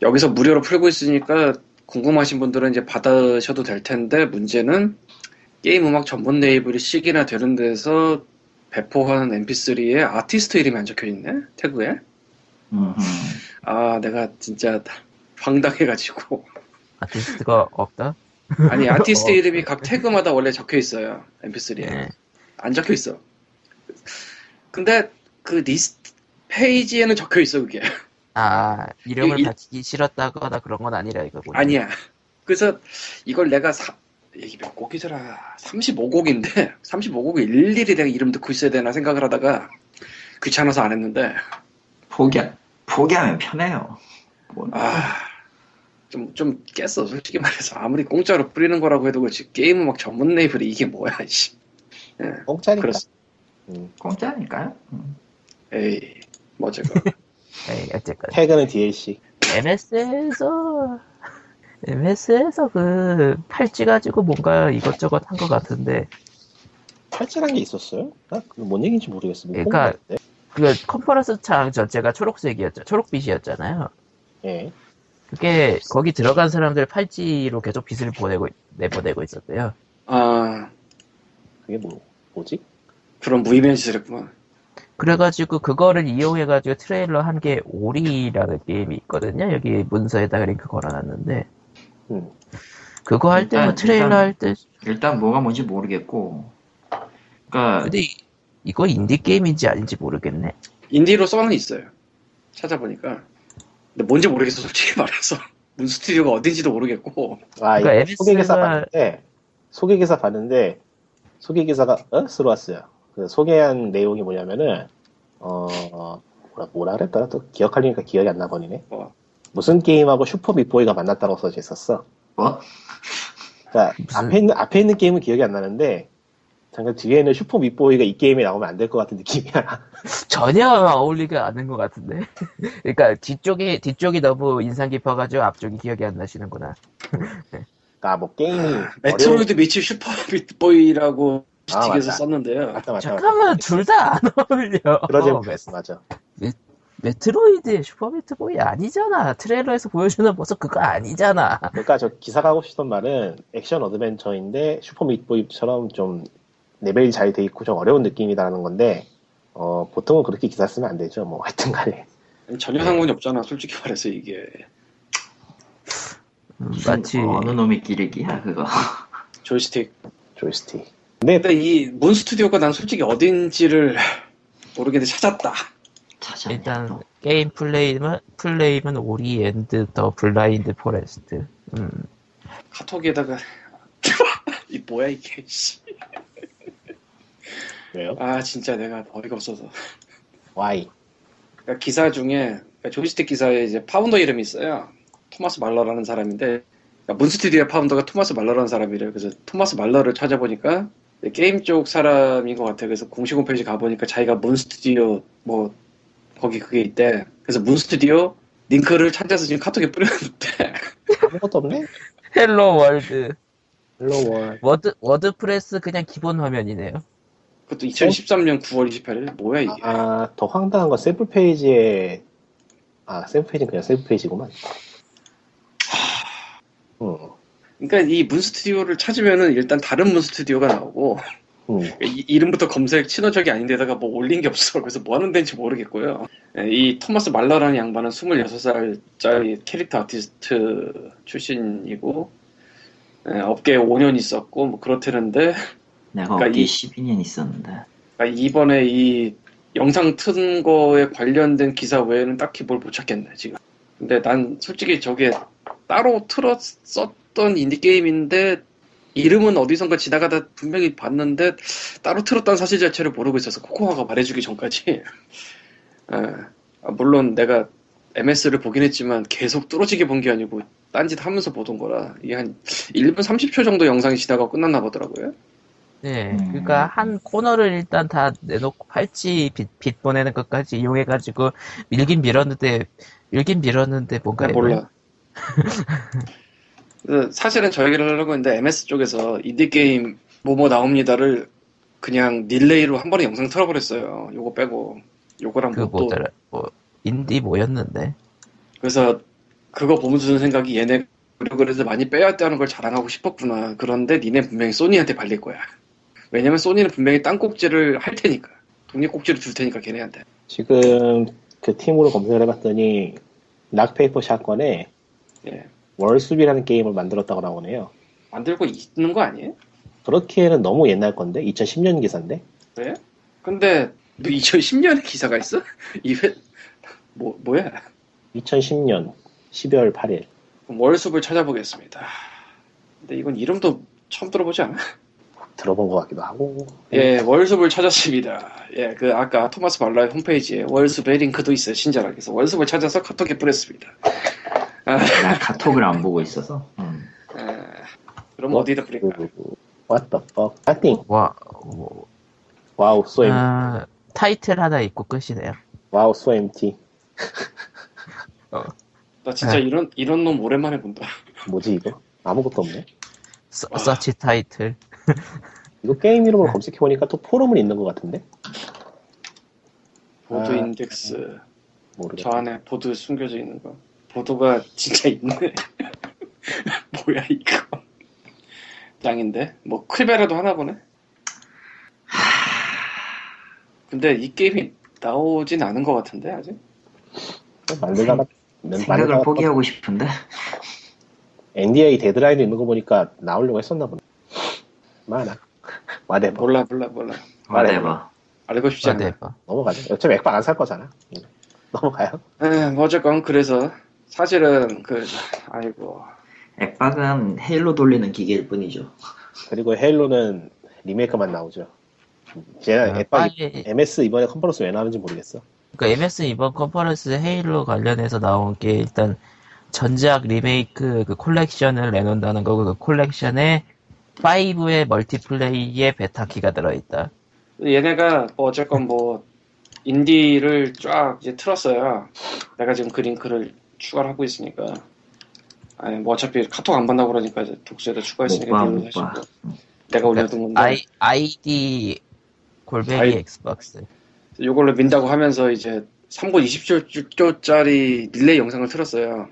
여기서 무료로 풀고 있으니까 궁금하신 분들은 이제 받으셔도 될 텐데 문제는 게임 음악 전문 레이블씩이나 되는 데서 배포하는 MP3에 아티스트 이름이 안 적혀 있네 태그에 음흠. 아 내가 진짜 황당해가지고 아티스트가 없다. 아니 아티스트 어. 이름이 각 태그마다 원래 적혀 있어요 MP3에 네. 안 적혀 있어. 근데 그 리스트 페이지에는 적혀 있어 그게. 아 이름을 이- 밝히기 싫었다거나 그런 건 아니라 이거군요. 아니야. 그래서 이걸 내가 사, 이게 몇 곡이더라. 35곡인데 35곡을 일일이 내가 이름 듣고 있어야 되나 생각을 하다가 귀찮아서 안 했는데 포기 포기하면 편해요 뭐, 아. 좀, 좀 깼어, 솔직히 말해서. 아무리 공짜로 뿌리는 거라고 해도 그렇지. 게임 음악 전문 레이블이 이게 뭐야, 씨. 예, 공짜니까. 그렇습 음, 공짜니까요 음. 에이, 뭐 어쨌건. 네, 어쨌건 태그는 DLC. MS에서 MS에서 그 팔찌 가지고 뭔가 이것저것 한 것 같은데 팔찌란 게 있었어요? 나뭔 얘기인지 모르겠어. 뭐 그러니까-. 그 컨퍼런스 창 전체가 초록색이었죠. 초록빛이었잖아요. 예. 그게 거기 들어간 사람들 팔찌로 계속 빛을 보내고 내보내고 있었대요. 아, 그게 뭐 뭐지? 그런 무의미한 짓을 했구만. 그래가지고 그거를 이용해가지고 트레일러 한 게 오리라는 게임이 있거든요. 여기 문서에다가 링크 걸어놨는데 음. 그거 할 때 뭐 트레일러 일단- 할때 일단 뭐가 뭔지 모르겠고 그러니까 근데 이- 이거 인디 게임인지 아닌지 모르겠네. 인디로 써는 있어요. 찾아보니까. 근데 뭔지 모르겠어, 솔직히 말해서. 문 스튜디오가 어딘지도 모르겠고. 아, 그러니까 이거 소개 기사 MS가 봤는데 소개 기사 봤는데 소개 기사가 어? 들어왔어요. 그 소개한 내용이 뭐냐면은 어 뭐라 뭐라 그랬더라 또 기억하려니까 기억이 안 나버리네. 어. 무슨 게임하고 슈퍼 미트보이가 만났다고 써져 있었어. 뭐 그러니까 무슨- 앞에 있는 앞에 있는 게임은 기억이 안 나는데 잠깐 뒤에는 슈퍼 미트보이가 이 게임에 나오면 안 될 것 같은 느낌이야. 전혀 어울리지 않는 것 같은데. 그러니까 뒤쪽이 뒤쪽이 너무 인상 깊어가지고 앞쪽이 기억이 안 나시는구나. 그러니까 뭐 게임이 메트로이드 meets 슈퍼 미트보이라고 아, 조이스틱에서 맞다. 썼는데요. 맞다 맞다. 잠깐만 둘 다 안 어울려. 그런 제목이었어 맞아. 메트로이드 슈퍼 미트보이 아니잖아. 트레일러에서 보여주는 모습 그거 아니잖아. 그러니까 저 기사가 하고 싶던 말은 액션 어드벤처인데 슈퍼 미트보이처럼 좀 레벨이 잘 돼 있고 좀 어려운 느낌이라는 건데 어 보통은 그렇게 기사 쓰면 안 되죠. 뭐 하여튼간에 전혀 상관이 없잖아, 솔직히 말해서 이게. 음, 마치 어느 놈의 기레기야 그거 조이스틱. 조이스틱. 근데 근데 이 문 스튜디오가 난 솔직히 어딘지를 모르겠는데 찾았다. 찾아내 일단 또. 게임 플레이면 플레이면 Ori and the Blind Forest. 음. 카톡에다가 이 뭐야 이게 씨. 왜요? 아 진짜 내가 어이가 없어서 Y 그러니까 기사 중에 그러니까 조이스틱 기사에 이제 founder 이름이 있어요 토마스 말러라는 사람인데 그러니까 문스튜디오 founder가 토마스 말러라는 사람이래요 그래서 토마스 말러를 찾아보니까 게임 쪽 사람인 것 같아요 그래서 공식 홈페이지 가보니까 자기가 문스튜디오 뭐 거기 그게 있대 그래서 문스튜디오 링크를 찾아서 지금 카톡에 뿌렸는데 아무것도 없네. Hello World. Hello World. 워드 워드프레스 그냥 기본 화면이네요. 그것도 2013년 9월 28일 뭐야 이게 아, 더 황당한 건 샘플 페이지에 아 샘플 페이지는 그냥 샘플 페이지구만. 음, 그러니까 이 문 스튜디오를 찾으면은 일단 다른 문 스튜디오가 나오고 음. 이, 이름부터 검색 친화적이 아닌데다가 뭐 올린 게 없어. 그래서 뭐 하는 데인지 모르겠고요. 예, 이 토마스 말러라는 양반은 26살짜리 캐릭터 아티스트 출신이고 예, 업계에 5년 있었고 뭐 그렇다는데 내가 그러니까 어디 이- 12년 있었는데. 그러니까 이번에 이 영상 튼 거에 관련된 기사 외에는 딱히 뭘 못 찾겠네 지금. 근데 난 솔직히 저게 따로 틀었었 던 인디 게임인데 이름은 어디선가 지나가다 분명히 봤는데 따로 틀었다는 사실 자체를 모르고 있어서 코코아가 말해주기 전까지. 에, 아, 물론 내가 MS를 보긴 했지만 계속 뚫어지게 본 게 아니고 딴짓 하면서 보던 거라 이게 한 1분 30초 정도 영상이 지나가고 끝났나 보더라고요. 네, 음. 그러니까 한 코너를 일단 다 내놓고 팔찌 빛, 빛 보내는 것까지 이용해가지고 밀긴 밀었는데 밀긴 밀었는데 뭔가 아, 몰라. 그 사실은 저 얘기를 하려고 했는데 MS 쪽에서 인디게임 뭐뭐 나옵니다를 그냥 릴레이로 한 번에 영상 틀어버렸어요. 요거 빼고. 요거랑 그 뭐 또. 뭐 인디 뭐였는데 그래서 그거 보면서 드는 생각이 얘네 해서 많이 빼왔다는 걸 자랑하고 싶었구나. 그런데 니네 분명히 소니한테 발릴 거야. 왜냐면 소니는 분명히 딴 꼭지를 할 테니까. 독립 꼭지를 줄 테니까 걔네한테. 지금 그 팀으로 검색을 해봤더니 락페이퍼 샷건에 예. 월수비라는 게임을 만들었다고 나오네요. 만들고 있는 거 아니에요? 그렇기에는 너무 옛날 건데 2010년 기사인데 왜? 근데 뭐 2010년에 기사가 있어? 이 회, 뭐, 뭐야? 2010년 12월 8일 그럼 월숲을 찾아보겠습니다. 근데 이건 이름도 처음 들어보지 않아? 들어본 것 같기도 하고 예, 월숲을 찾았습니다. 예, 그 아까 토마스 발라의 홈페이지에 월숲의 링크도 있어요. 그래서 월숲을 찾아서 카톡에 뿌렸습니다. 아, 나 카톡을 안 보고 있어서. 음. 아, 그럼 어디다 뿌릴까? 그, What the fuck? Nothing. 와 뭐, wow, so empty. 아, 타이틀 하나 있고 끝이네요. wow, so empty. 나 진짜 이런 이런 놈 오랜만에 본다. 뭐지 이거? 아무것도 없네. 서, 아. Search title. 이거 게임 이름을 검색해 보니까 또 포럼은 있는 것 같은데? 보드 아. index 모르겠다. 저 안에 보드 숨겨져 있는 거. 보드가 진짜 있네. 뭐야 이거? 짱인데? 뭐 클베라도 하나 보네. 근데 이 게임이 나오진 않은 것 같은데 아직? 만들다가 생각을 포기하고 싶은데. NDA 데드라인도 있는 거 보니까 나오려고 했었나 보네. 많아. 와대버 몰라 몰라 몰라. 말해봐. 알고 싶지 않아. 넘어가자. 어차피 액박 안 살 거잖아. 응. 넘어가요. 에, 뭐 어쨌건 그래서 사실은 그 아이고 액박은 헤일로 돌리는 기계일 뿐이죠. 그리고 헤일로는 리메이크만 나오죠. 제가 아, 액박 빨리- MS 이번에 컨퍼런스 왜 나오는지 모르겠어. 그러니까 MS 이번 컨퍼런스 헤일로 관련해서 나온 게 일단 전작 리메이크 그 콜렉션을 내놓는다는 거고 그 콜렉션에 5의 멀티플레이에 베타키가 들어있다. 얘네가 뭐 어쨌건 뭐 인디를 쫙 이제 틀었어요. 내가 지금 그 링크를 추가를 하고 있으니까. 아니 뭐 어차피 카톡 안 받나 그러니까 docs에다 못 추가했으니까 봐, 링크 못 봐. 내가 올려둔 건데 아이, 아이디 골뱅이 아이- 엑스박스. 이걸로 민다고 하면서 이제 3분 20초짜리 릴레이 영상을 틀었어요.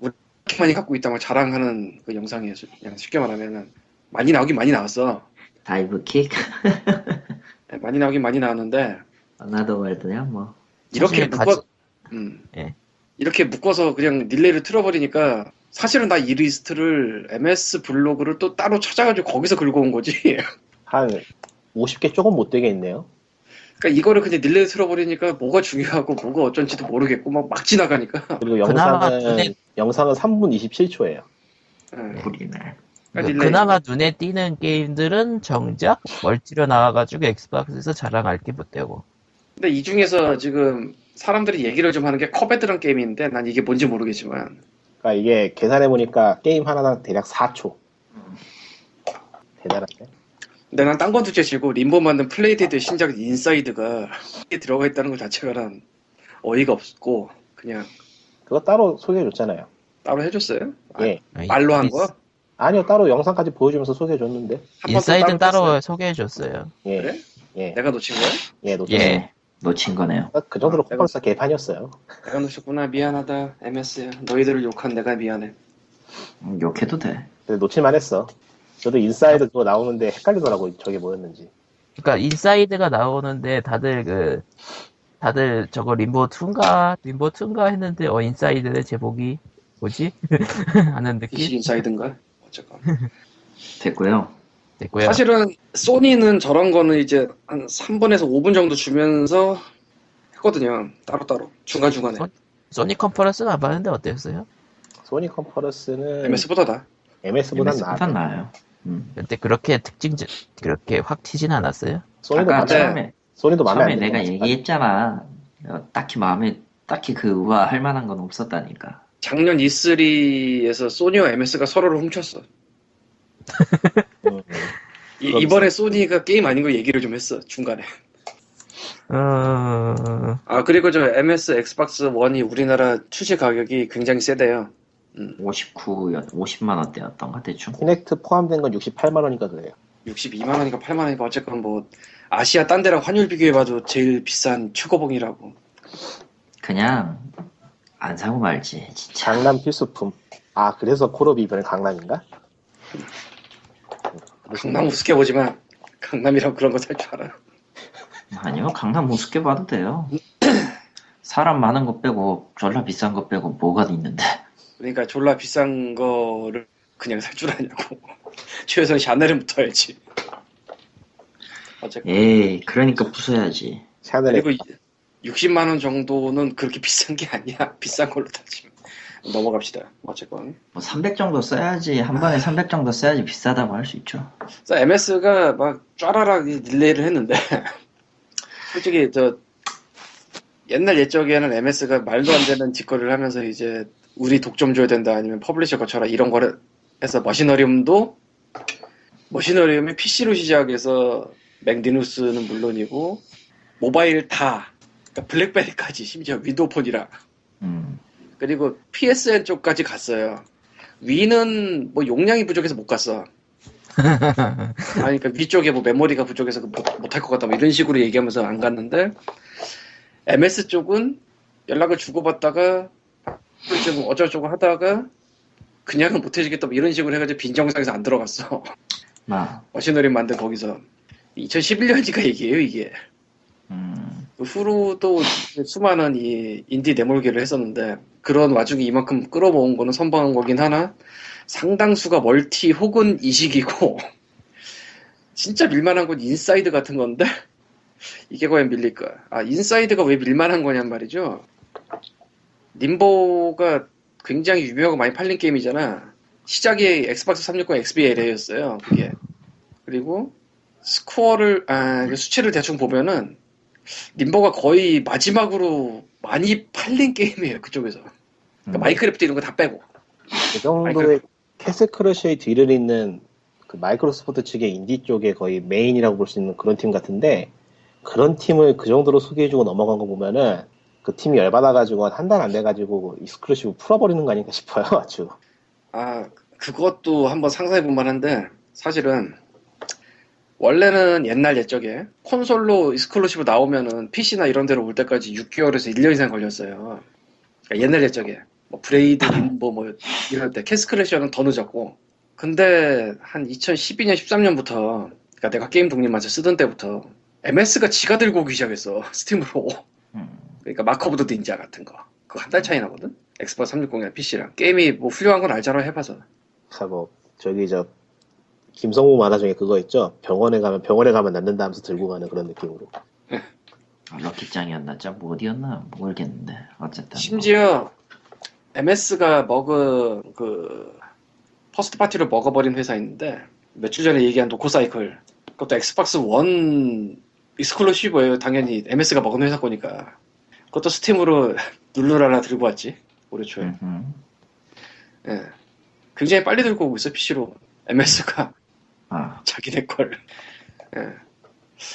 우리 많이 갖고 있다 막 자랑하는 그 영상이에요. 그냥 쉽게 말하면은 많이 나오긴 많이 나왔어. Divekick? 네, 많이 나오긴 많이 나왔는데 Another World냐 뭐. 이렇게 묶어, 가지- 음. 예. 이렇게 묶어서 그냥 릴레이를 틀어버리니까 사실은 나 이 리스트를 MS 블로그를 또 따로 찾아가지고 거기서 긁어 온 거지. 한 50개 조금 못 되게 있네요. 그러니까 이거를 그냥 릴레이 틀어버리니까 뭐가 중요하고 뭐가 어쩐지도 모르겠고 막, 막 지나가니까. 그리고 영상은 눈에- 영상은 3분 27초예요. 예. 불이네. 그러니까. 그나마 눈에 띄는 게임들은 정작 멀티로 나와가지고 Xbox에서 자랑할 게 못 되고. 근데 이 중에서 지금 사람들이 얘기를 좀 하는 게 Cuphead란 게임인데 난 이게 뭔지 모르겠지만 그러니까 이게 계산해 보니까 게임 하나당 대략 4초. 대단한데. 근데 난 딴건 둘째 치고 림보 만든 Playdead 신작 Inside가 이게 들어가 있다는 것 자체가 난 어이가 없고 그냥 그거 따로 소개해 줬잖아요. 따로 해줬어요? 아, 예. 말로 한 거? 아니요, 따로 영상까지 보여주면서 소개해 줬는데. 한번 또 인사이드는 따로? 네. 소개해줬어요. 예. 그래? 예. 내가 놓친 거야? 예, 놓쳤어요. 예. 놓친 거네요. 그 정도로 아, 콘솔사 개판이었어요. 내가 놓쳤구나 미안하다 MS야 너희들을 욕한 내가 미안해 음, 욕해도 돼. 근데 놓칠만 했어. 저도 Inside 그거 나오는데 헷갈리더라고, 저게 뭐였는지. 그러니까 Inside가 나오는데 다들 그 다들 저거 림보 2인가 림보 2인가 했는데 어 Inside의 제목이 뭐지 하는 느낌 Inside인가 어쨌건 됐고요. 됐고요. 사실은 소니는 저런 거는 이제 한 3분에서 5분 정도 주면서 했거든요 따로따로 중간중간에 소- 소니 컨퍼런스는 안 봤는데 어땠어요? 소니 컨퍼런스는 MS보다다 MS보단 MS보단 나아. 나아요. 음. 근데 그렇게 특징 그렇게 확 튀진 않았어요. 소니도 아까 처음에 소니도 마음에 처음에 안 내가 얘기했잖아. 어, 딱히 마음에 딱히 그 우아할 만한 건 없었다니까. 작년 E3에서 소니와 MS가 서로를 훔쳤어 음, 이, 이번에 소니가 게임 아닌 거 얘기를 좀 했어 중간에 어... 아 그리고 저 MS Xbox 1이 우리나라 출시 가격이 굉장히 세대요 59, 50만 원대였던가 대충. 키넥트 포함된 건 68만 원이니까 그래요. 62만 원인가 8만 원인가 어쨌건 뭐 아시아 딴 데랑 환율 비교해봐도 제일 비싼 최고봉이라고 그냥 안 사고 말지 진짜. 강남 필수품. 아, 그래서 콜옵이 이번에 강남인가? 강남 우습게 보지만 강남이랑 그런 거 살 줄 알아 아니요 강남 우습게 봐도 돼요. 사람 많은 거 빼고 졸라 비싼 거 빼고 뭐가 있는데. 그러니까 졸라 비싼 거를 그냥 살 줄 아냐고 최소한 샤넬은 붙어야지 어쨌건 에이 그러니까 부숴야지. 샤넬에 그리고 60만 원 정도는 그렇게 비싼 게 아니야 비싼 걸로 따지면 넘어갑시다 어쨌건 뭐 300 정도 써야지 한 번에 300 정도 써야지 비싸다고 할 수 있죠. 그래서 MS가 막 쫘라락 릴레이를 했는데 솔직히 저 옛날 옛적에는 MS가 말도 안 되는 짓거리를 하면서 이제 우리 독점 줘야 된다 아니면 publisher 거쳐라 이런 거를 해서 Machinarium도 Machinarium이 PC로 시작해서 Mac Linux는 물론이고 모바일 다 그러니까 BlackBerry까지 심지어 Windows Phone이라 음. 그리고 PSN 쪽까지 갔어요. Wii는 뭐 용량이 부족해서 못 갔어. 아니, 그러니까 Wii 쪽에 뭐 메모리가 부족해서 그 못, 못할 것 같다 뭐 이런 식으로 얘기하면서 안 갔는데 MS 쪽은 연락을 주고받다가 좀 어쩌고저쩌고 하다가 그냥은 못 해주겠다 뭐 이런 식으로 해가지고 빈정상해서 안 들어갔어. 막 Machinarium 만든 거기서 2011년이니까 얘기예요 이게. 음. 그 후로도 수많은 이 인디 내몰기를 했었는데 그런 와중에 이만큼 끌어모은 거는 선방한 거긴 하나 상당수가 멀티 혹은 이식이고 진짜 밀만한 건 Inside 같은 건데 이게 과연 밀릴까? 아 Inside가 왜 밀만한 거냔 말이죠. Limbo가 굉장히 유명하고 많이 팔린 게임이잖아. 시작이 Xbox 360 XBLA였어요. 그게 그리고 스코어를 아, 그 수치를 대충 보면은 Limbo가 거의 마지막으로 많이 팔린 게임이에요 그쪽에서. 그러니까 음. Minecraft 이런 거 다 빼고. 그 정도의 Castle Crashers의 뒤를 잇는 그 마이크로소프트 측의 인디 쪽에 거의 메인이라고 볼 수 있는 그런 팀 같은데 그런 팀을 그 정도로 소개해주고 넘어간 거 보면은 그 팀이 열받아가지고 한 달 안 돼가지고 exclusive 풀어버리는 거 아닌가 싶어요 아주. 아 그것도 한번 상상해 볼 만한데 사실은 원래는 옛날 옛적에 콘솔로 exclusive 나오면은 PC나 이런 데로 올 때까지 6개월에서 1년 이상 걸렸어요 그러니까 옛날 옛적에 뭐 Braid Limbo 뭐 이럴 때 Castle Crashers는 더 늦었고 근데 한 2012년 13년부터 그러니까 내가 게임 독립만세 쓰던 때부터 MS가 지가 들고 오기 시작했어 Steam으로 음. 그러니까 Mark of the Ninja 같은 거. 그거 한 달 차이 나거든? Xbox 360이랑 PC랑. 게임이 뭐 훌륭한 건 알잖아, 해봐서. 그래서 뭐 저기 저 김성모 만화 중에 그거 있죠? 병원에 가면 병원에 가면 낫는다 하면서 들고 가는 그런 느낌으로. 아, 럭키짱이었나? 짱뭐 어디였나? 모르겠는데. 어쨌든. 심지어 MS가 먹은 그 first party를 먹어버린 회사 있는데 며칠 전에 얘기한 LocoCycle. 그것도 Xbox 1 exclusive예요. 당연히 MS가 먹은 회사 거니까. 그것도 Steam으로 룰루랄라 들고 왔지 올해 초에. 예. 굉장히 빨리 들고 오고 있어 PC로. MS가 아 자기네 걸. 예.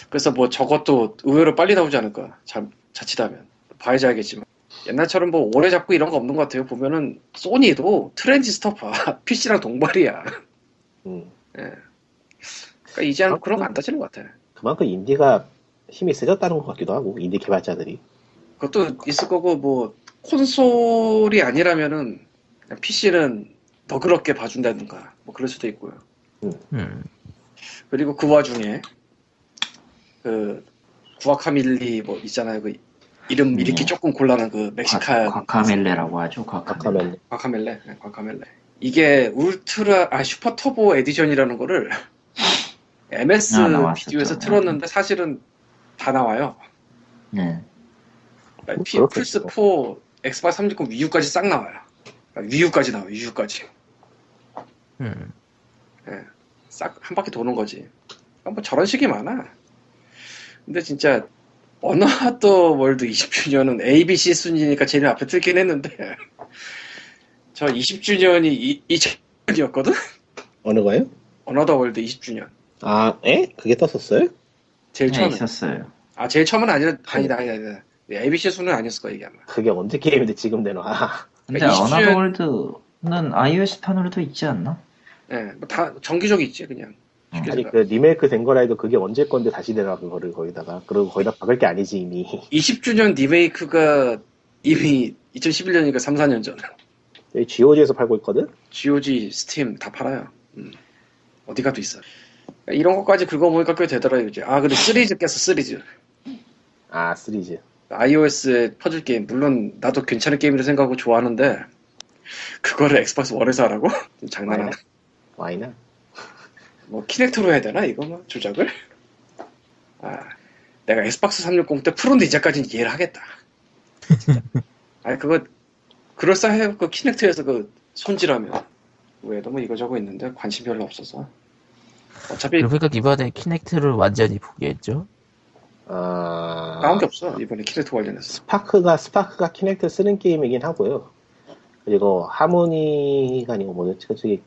그래서 뭐 저것도 의외로 빨리 나오지 않을까. 자, 자칫하면. 봐야지 알겠지만. 옛날처럼 뭐 오래 잡고 이런 거 없는 것 같아요. 보면은 소니도 트랜지스터 봐. PC랑 동발이야. 음. 그러니까 이제는 그런 거 안 따지는 것 같아. 그만큼 인디가 힘이 세졌다는 것 같기도 하고 인디 개발자들이 그것도 있을 거고 뭐 콘솔이 아니라면은 PC는 더 그렇게 봐준다든가 뭐 그럴 수도 있고요. 음. 그리고 그 와중에 그 Guacamelee 뭐 있잖아요. 그 이름 음. 이렇게 조금 곤란한 그 Mexican Guacamelee라고 하죠. Guacamelee. Guacamelee, 네, Guacamelee. 이게 울트라 아 Super Turbo Edition이라는 거를 MS 아. 비디오에서 틀었는데 사실은 다 나와요. 네. 그러니까 피-. 플스 4, Xbox 360, Wii U까지 싹 나와요. 그러니까 Wii U까지 나와요. 위유까지 음. 싹 한 바퀴 도는 거지. 그러니까 뭐 저런 식이 많아. 근데 진짜 Another World 20주년은 ABC 순위니까 제일 앞에 들긴 했는데 저 20주년이 2000년이었거든? 어느 거요? Another World 20주년. 아, 에? 그게 떴었어요? 제일 네, 처음에. 있었어요. 아, 제일 처음은 아니다, 아니다, 아니다. 아니다. ABC 순은 아니었을 거야, 이게 아마. 그게 언제 게임인데 지금 내놔? 근데 그러니까 20주년 Another World는 iOS 판으로도 있지 않나? 예, 뭐 다 정기적이 있지, 그냥. 쉽게 아니. 그 리메이크 된 거라 해도 그게 언제 건데 다시 내놔 그거를 거기다가 그리고 거기다 박을 게 아니지 이미 20주년 리메이크가 이미 2011년이니까 3, 4년 전. 여기 GOG에서 팔고 있거든? GOG, Steam 다 팔아요. 음. 어디 가도 있어. 이런 것까지 긁어보니까 꽤 되더라고요, 이제. 아, 근데 Threes 깼어, Threes. 아 Threes iOS의 퍼즐 게임. 물론 나도 괜찮은 게임이라 생각하고 좋아하는데, 그거를 Xbox 1에서 하라고? 좀 장난하나. 와이나 뭐, Kinect로 해야 되나, 이거 뭐, 조작을? 아, 내가 Xbox 360 때 Fruit Ninja까지는 이해를 하겠다. 아니, 그거, 그럴싸해요. 그 Kinect에서 그 손질하면. 외에도 뭐 이거저거 있는데 관심 별로 없어서. 어차피 그러고 보니까 이번에 Kinect를 완전히 포기했죠. 아 나온 게 없어, 이번에 Kinect 관련해서. Spark가 Spark가 Kinect 쓰는 게임이긴 하고요 그리고 하모니가 아니고 뭐였지 갑자기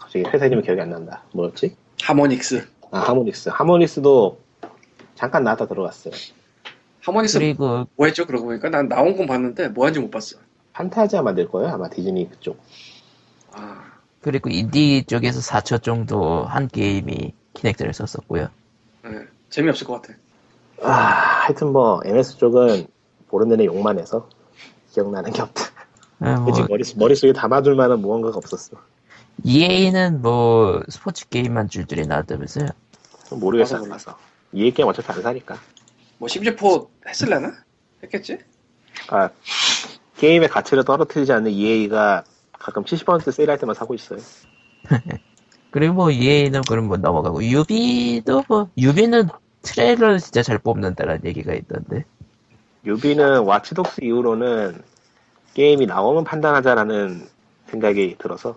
갑자기 회사 이름이 기억이 안 난다 뭐였지? 하모닉스. 아 하모닉스 하모닉스도 잠깐 나왔다 들어갔어요 하모닉스 그리고 뭐 했죠? 그러고 보니까 난 나온 건 봤는데 뭐 한지 못 봤어. 판타지아 만들 거예요 아마 디즈니 그쪽 아, 그리고 인디 쪽에서 4초 정도 한 게임이 키넥트를 썼었고요. 네. 재미없을 것 같아. 아 하여튼 뭐 MS 쪽은 보는 내내 욕만 해서 기억나는 게 없다 아, 뭐 그치 머릿, 머릿속에 담아둘 만한 무언가가 없었어 EA는 뭐 스포츠 게임만 줄줄이 나왔다면서요. 좀 모르겠어 봐서 이해 게임 어차피 안 사니까 뭐 심지어 했을래나? 했겠지? 아, 게임의 가치를 떨어뜨리지 않는 EA가 가끔 70% 세일할 때만 사고 있어요. 그리고 뭐 EA는 그럼 뭐 넘어가고 유비도 뭐 유비는 트레일러를 진짜 잘 뽑는다라는 얘기가 있던데. 유비는 Watch Dogs 이후로는 게임이 나오면 판단하자라는 생각이 들어서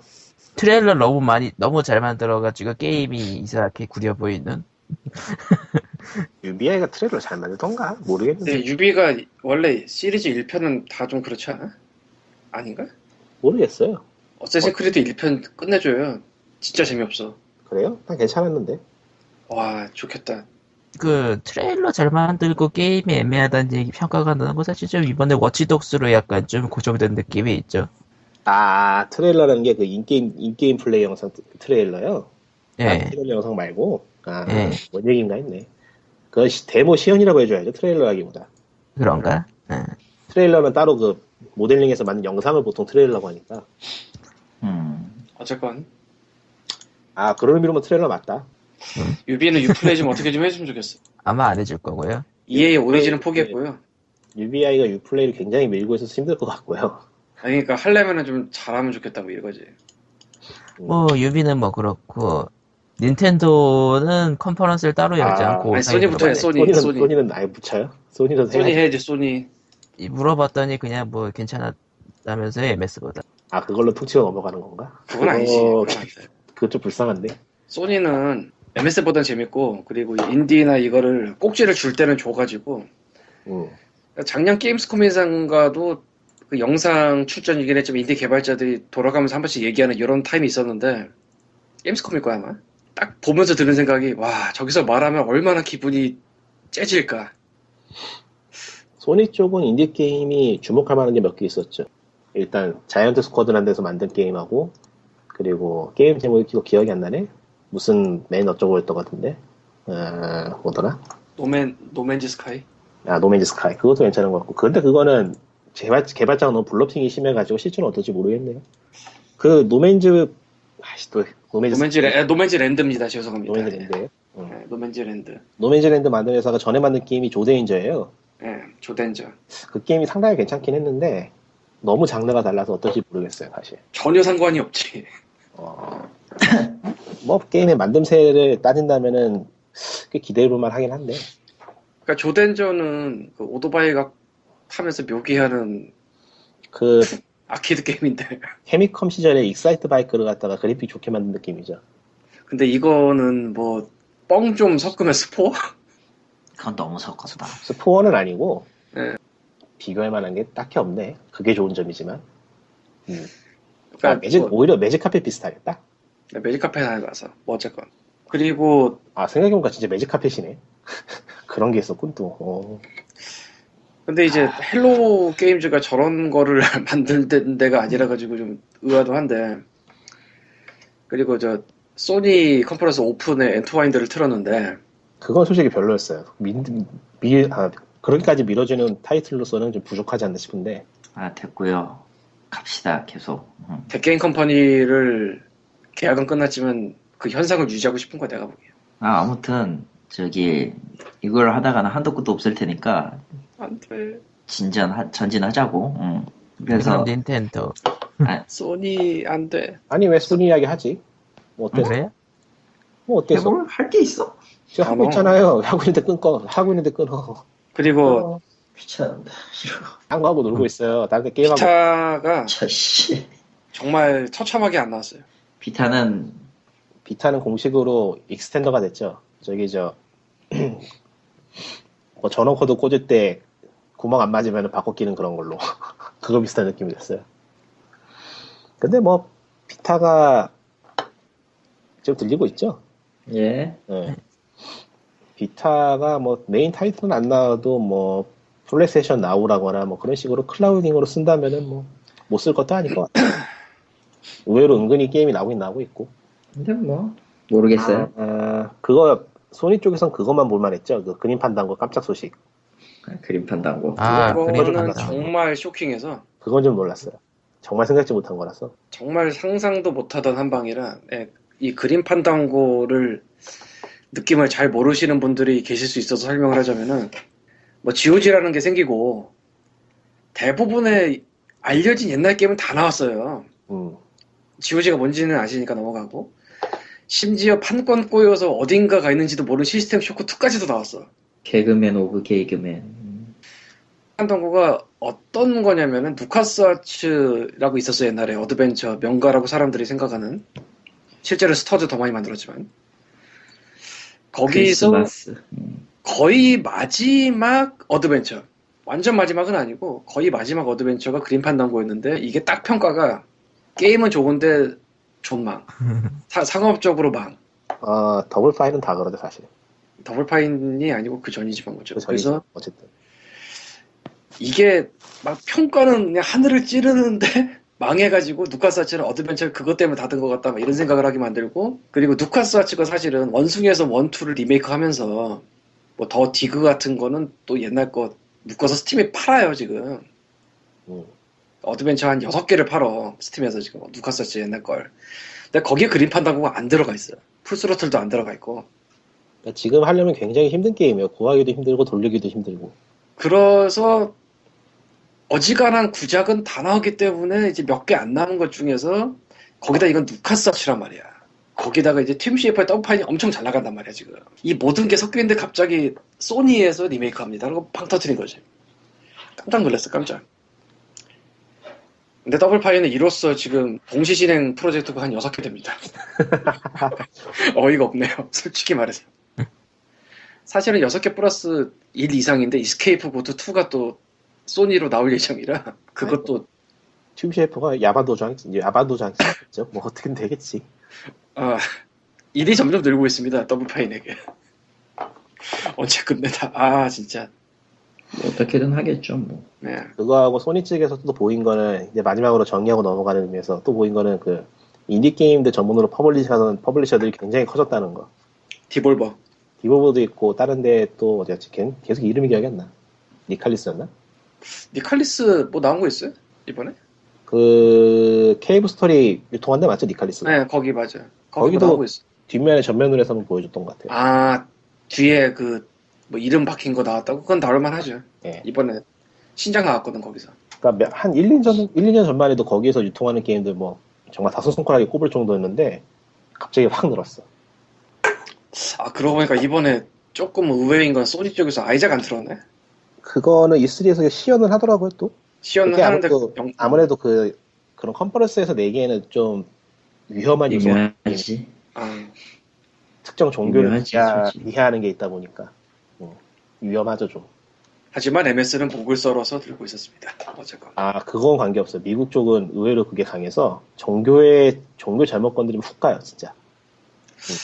트레일러 너무 많이 너무 잘 만들어가지고 게임이 이상하게 구려 보이는. UBI가 트레일러 잘 만들던가 모르겠는데 근데 유비가 원래 시리즈 1편은 다 좀 그렇지 않아? 아닌가? 모르겠어요. Assassin's Creed 1편 끝내줘요. 진짜 재미없어. 그래요? 난 괜찮았는데 와, 좋겠다. 그 트레일러 잘 만들고 게임이 애매하다는 얘기 평가가 나는 거 사실 좀 이번에 Watch Dogs로 약간 좀 고정된 느낌이 있죠. 아 트레일러라는 게 그 in-game in-game 플레이 영상 트- 트레일러요. 아, 예. 트레일러 영상 말고 아, 예. 뭔 얘기인가 했네. 그 데모 시연이라고 해줘야죠 트레일러라기보다. 그런가? 예. 트레일러는 따로 그 모델링해서 만든 영상을 보통 트레일러라고 하니까. 음. 어쨌건 아 그런 의미로 면 트레일러 맞다. 유비는 Uplay 좀 어떻게 좀 해주면 좋겠어. 아마 안 해줄 거고요. EA Origin은 포기했고요. UBI가 Uplay를 굉장히 밀고 있어서 힘들 것 같고요. 아니, 그러니까 하려면은 좀 잘하면 좋겠다 뭐 이거지. 뭐 유비는 뭐 그렇고 닌텐도는 컨퍼런스를 따로 열지 아, 않고 아니, 소니부터 해, 소니, 소니는 소니. 소니는 아예 붙여요? 소니는 소니 해야지. 해야지, 소니. 이 물어봤더니 그냥 뭐 괜찮았다면서요 MS보다. 아 그걸로 툭 치고 넘어가는 건가? 그건 아니지. 아니지. 그거 좀 불쌍한데. 소니는 MS보단 재밌고 그리고 인디나 이거를 꼭지를 줄 때는 줘가지고 음. 작년 Gamescom인가도 그 영상 출전이긴 했지만 인디 개발자들이 돌아가면서 한 번씩 얘기하는 이런 타임이 있었는데 Gamescom일 거야 아마 딱 보면서 드는 생각이 와 저기서 말하면 얼마나 기분이 째질까 소니 쪽은 인디 게임이 주목할 만한 게 몇 개 있었죠. 일단 Giant Squid라는 데서 만든 게임하고 그리고 게임 제목이 또 기억이 안 나네. 무슨 Man 어쩌고 했던 것 같은데. 어, 뭐더라? No Man No Man's Sky. 아 No Man's Sky 그것도 괜찮은 것 같고 근데 그거는 개발 개발자가 너무 bluffing이 심해가지고 실제는 어떨지 모르겠네요. 그 No Man's 아씨 또 노맨즈 노맨즈 랜 아, 노맨즈 랜드입니다. 죄송합니다. No Man's Land예요. 응. 네, No Man's Land. No Man's Land 만든 회사가 전에 만든 게임이 Joe Danger예요. 예, Joe Danger. 그 게임이 상당히 괜찮긴 했는데 너무 장르가 달라서 어떨지 모르겠어요 사실. 전혀 상관이 없지. 어, 뭐 게임의 만듦새를 따진다면은 꽤 기대해볼 만하긴 한데 그러니까 Joe Danger는 그 오토바이가 타면서 묘기하는 그 아케이드 게임인데. 패미컴 시절에 Excitebike를 갖다가 그래픽 좋게 만든 느낌이죠. 근데 이거는 뭐 뻥 좀 섞으면 Spore? 그건 너무 섞었다. Spore는 아니고 네. 비교할 만한 게 딱히 없네. 그게 좋은 점이지만. 음. 그러니까 아, 매직, 뭐, 오히려 Magic Carpet 비슷하겠다. Magic Carpet 다녀가서 뭐 어쨌건. 그리고 아 생각해보니까 진짜 매직 카펫이네. 그런 게 있었군 또. 어. 근데 이제 Hello Games가 저런 거를 만든 데가 아니라 가지고 좀 의아도 한데 그리고 저 소니 컨퍼런스 오픈에 Entwined를 틀었는데 그건 솔직히 별로였어요. 미, 미, 아, 그렇게까지 밀어주는 타이틀로서는 좀 부족하지 않나 싶은데. 아 됐고요. 갑시다 계속. 음. 대게임 컴퍼니를 계약은 끝났지만 그 현상을 유지하고 싶은 거야 내가 보기에 아 아무튼 저기 이걸 하다가는 한도 끝도 없을 테니까 안돼 진전 전진하자고. 음. 그래서 닌텐도 소니 안 돼 아니 왜 소니 이야기 하지? 뭐 어때서? 그래요? 뭐 어때서? 할게 있어. 지금 하고 아, 있잖아요. 하고 있는데 끊고 하고 있는데 끊어. 그리고 어, 귀찮은데. 싫어. 딴거 하고 놀고 있어요. 다른 데 게임하고. Vita가 차씨. 정말 처참하게 안 나왔어요 Vita는 Vita는 공식으로 extender가 됐죠. 저기 저, 뭐 전원 코드 꽂을 때 구멍 안 맞으면 바꿔 끼는 그런 걸로. 그거 비슷한 느낌이 됐어요. 근데 뭐, Vita가 지금 들리고 있죠? 예. 예. Vita가 뭐 메인 타이틀은 안 나와도 뭐 PlayStation Now라거나 뭐 그런 식으로 clouding으로 쓴다면은 뭐 못 쓸 것도 아닐 것 같아요. 의외로 은근히 게임이 나오긴 나오고 있고. 근데 뭐 모르겠어요. 아, 그거 소니 쪽에선 그것만 볼만했죠. 그 Grim Fandango 깜짝 소식. 아, Grim Fandango. 아 그거 그거는 정말 쇼킹해서 그건 좀 놀랐어요. 정말 생각지 못한 거라서. 정말 상상도 못하던 한 방이라 예, 이 Grim Fandango를 느낌을 잘 모르시는 분들이 계실 수 있어서 설명을 하자면은 뭐 GOG라는 게 생기고 대부분의 알려진 옛날 게임은 다 나왔어요. 음. GOG가 뭔지는 아시니까 넘어가고 심지어 판권 꼬여서 어딘가 가 있는지도 모르는 System Shock 2까지도 나왔어. 개그맨 of 개그맨. 음. Fandango가 어떤 거냐면은 누카스 아츠라고 있었어 요 옛날에 어드벤처 명가라고 사람들이 생각하는 실제로 스타워즈 더 많이 만들었지만 거기서 크리스마스. 음. 거의 마지막 어드벤처 완전 마지막은 아니고 거의 마지막 어드벤처가 Grim Fandango였는데 이게 딱 평가가 게임은 좋은데 존망 사- 상업적으로 망 아, Double Fine은 다 그러죠, 사실. Double Fine이 아니고 그 전이지만 거죠 그. 그래서 어쨌든. 이게 막 평가는 그냥 하늘을 찌르는데 망해가지고 누카스아츠는 어드벤처 그것 때문에 닫은 것 같다 막 이런 생각을 하게 만들고 그리고 누카스아츠가 사실은 원숭이섬 one two를 리메이크하면서 뭐 The Dig 같은 거는 또 옛날 거 묶어서 Steam에 팔아요 지금 음. 어드벤처 한 6개를 팔어 Steam에서 지금 누카스아츠 옛날 걸 근데 거기에 그림 판단고가 안 들어가 있어요 풀스로틀도 안 들어가 있고 그러니까 지금 하려면 굉장히 힘든 게임이에요. 구하기도 힘들고 돌리기도 힘들고. 그래서 어지간한 구작은 다 나오기 때문에 이제 몇 개 안 남은 것 중에서 거기다 이건 누카스아츠란 말이야. 거기다가 이제 팀 쉐이퍼의 더블파인이 엄청 잘 나간단 말이야 지금. 이 모든 게 섞여 있는데 갑자기 소니에서 리메이크 합니다. 그리고 팡 터트린 거지. 깜짝 놀랐어 깜짝. 근데 Double Fine은 이로써 지금 동시 진행 프로젝트가 한 6개 됩니다. 어이가 없네요. 솔직히 말해서. 사실은 6개 플러스 1 이상인데 Escape Goat 2가 또 소니로 나올 예정이라 그것도 튜브셰프가 야바도장, 야바도장 있죠. 뭐 어떻게든 되겠지. 아, 일이 점점 늘고 있습니다. Double Fine에게. 언제 끝내다. 아 진짜. 뭐 어떻게든 하겠죠 뭐. 네. 그거하고 소니 측에서 또 보인 거는 이제 마지막으로 정리하고 넘어가는 의미에서 또 보인 거는 그 인디 게임들 전문으로 publisher는 publisher들이 굉장히 커졌다는 거. Devolver. 디보보도 있고 다른 데 또 어디였지? 걔 계속 이름이 기억이 안 나. 니칼리스였나? Nicalis 뭐 나온 거 있어요? 이번에? 그 Cave Story 유통한 데 맞죠? Nicalis. 네, 거기 맞아요. 거기 거기도- 나온 거 있어. 뒷면에 전면으로 해서 한번 보여줬던 것 같아요. 아, 뒤에 그, 뭐 이름 박힌 거 나왔다고? 그건 다룰만 하죠. 예. 이번에 신작 나왔거든, 거기서. 그러니까 몇- 한 1, 2년 전, 1, 2년 전만 해도 거기에서 유통하는 게임들 뭐 정말 다섯 손가락에 꼽을 정도였는데 갑자기 확 늘었어. 아, 그러고 보니까 이번에 조금 의외인 건 소니 쪽에서 아이작 안 틀었네? 그거는 E3에서 시연을 하더라고요 또. 그게 하는데 아무래도, 영- 아무래도 그 그런 컨퍼런스에서 내기에는 좀 위험한 요소가 유명하지. 아, 특정 종교를. 비하하는 게 있다 보니까 음, 위험하죠 좀. 하지만 MS는 목을 썰어서 들고 있었습니다. 어쨌건. 아 그건 관계없어요. 미국 쪽은 의외로 그게 강해서 종교의 종교 잘못 건드리면 훅 가요 진짜. 음.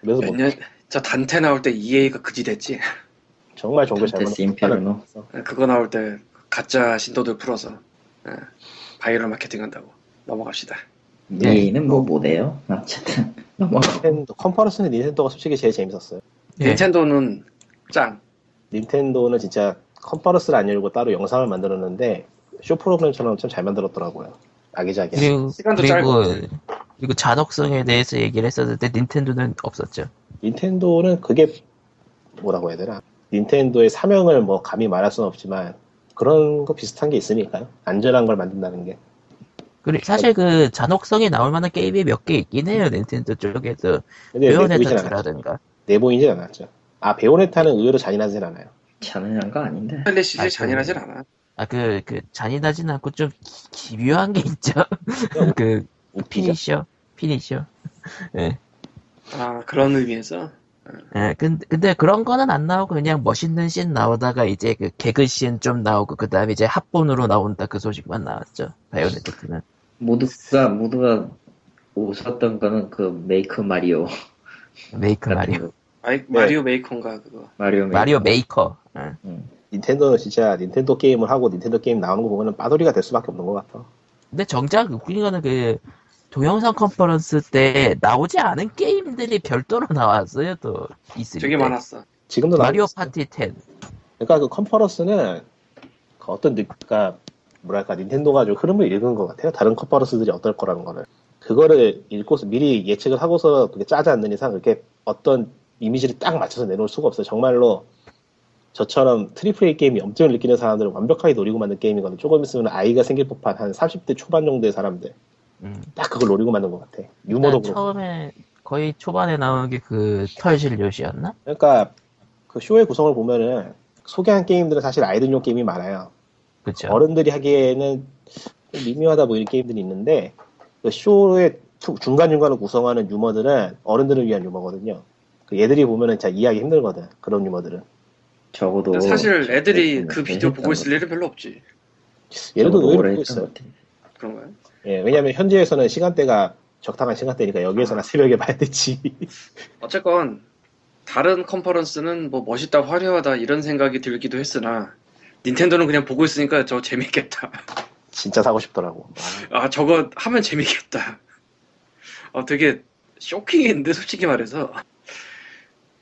그래서 뭐몇 년, 저 단테 나올 때 EA가 그지 됐지. 정말 종교 잘못 인페르노. 그거 나올 때 가짜 신도들 풀어서 예, 바이럴 마케팅 한다고. 넘어갑시다. 얘는 뭐 못해요. 어쨌든 넘어가. 닌텐도 컨퍼런스는 닌텐도가 솔직히 제일 재밌었어요. 예. 닌텐도는 짱. 닌텐도는 진짜 컨퍼런스를 안 열고 따로 영상을 만들었는데 쇼 프로그램처럼 참 잘 만들었더라고요. 아기자기한. 그리고 시간도 그리고 짧고. 그리고 잔혹성에 대해서 얘기를 했었는데 닌텐도는 없었죠. 닌텐도는 그게 뭐라고 해야 되나? 닌텐도의 사명을 뭐 감히 말할 수는 없지만 그런 거 비슷한 게 있으니까요. 안전한 걸 만든다는 게. 그리고 사실 그 잔혹성이 나올 만한 게임이 몇 개 있긴 해요 닌텐도 쪽에서 근데 내보이진 않았죠. Bayonetta라든가 내보이진 않았죠. 아 Bayonetta는 의외로 잔인하진 않아요. 잔인한 거 아닌데. 펠리시즈 아, 잔인하진 않아. 아그그 잔인하진 않고 좀 기- 기묘한 게 있죠. 그. finisher finisher. 예. 아, 그런 의미에서. 예, 근데, 근데 그런 거는 안 나오고 그냥 멋있는 씬 나오다가 이제 그 개그 씬 좀 나오고 그 다음에 이제 합본으로 나온다 그 소식만 나왔죠. Bayonetta는. 모두가 모두가 웃었던 거는 그 Make Mario Make Mario. 거. 마이, Mario Maker인가 그거. Mario Maker. Mario Maker. 예. 응. 닌텐도는 진짜 닌텐도 게임을 하고 닌텐도 게임 나오는 거 보면 빠돌이가 될 수밖에 없는 것 같아. 근데 정작 웃긴 거는 그 동영상 컨퍼런스 때 나오지 않은 게임들이 별도로 나왔어요. 또 E3 되게 때. 많았어. 지금도 마리오 있어요. 파티 10. 그러니까 그 컨퍼런스는 그 어떤 느, 그러니까 뭐랄까 닌텐도가 좀 흐름을 읽은 것 같아요. 다른 컨퍼런스들이 어떨 거라는 거를 그거를 읽고서 미리 예측을 하고서 그렇게 짜지 않는 이상 그렇게 어떤 이미지를 딱 맞춰서 내놓을 수가 없어요. 정말로 저처럼 triple A 게임이 염증을 느끼는 사람들은 완벽하게 노리고 만든 게임이거든요. 조금 있으면 아이가 생길 법한 한 30대 초반 정도의 사람들 음. 딱 그걸 노리고 만든 것 같아. 유머도 일단 그렇고. 처음에 거의 초반에 나온 게 그 털실 요시였나? 그러니까 그 쇼의 구성을 보면은 소개한 게임들은 사실 아이들용 게임이 많아요. 그쵸. 어른들이 하기에는 좀 미묘하다 보이는 게임들이 있는데 그 쇼의 투- 중간중간을 구성하는 유머들은 어른들을 위한 유머거든요. 그 얘들이 보면은 잘 이해하기 힘들거든. 그런 유머들은. 적어도 사실 애들이 네, 그 네, 비디오 보고 있을 거. 일은 별로 없지. 얘들도 적어도 의외로 오래 보고 같아. 그런가요? 예, 왜냐면 현지에서는 시간대가 적당한 시간대니까 여기에서는 새벽에 봐야 되지. 어쨌건 다른 컨퍼런스는 뭐 멋있다 화려하다 이런 생각이 들기도 했으나 닌텐도는 그냥 보고 있으니까 저 재밌겠다. 진짜 사고 싶더라고. 아 저거 하면 재밌겠다. 어 되게 쇼킹했는데 솔직히 말해서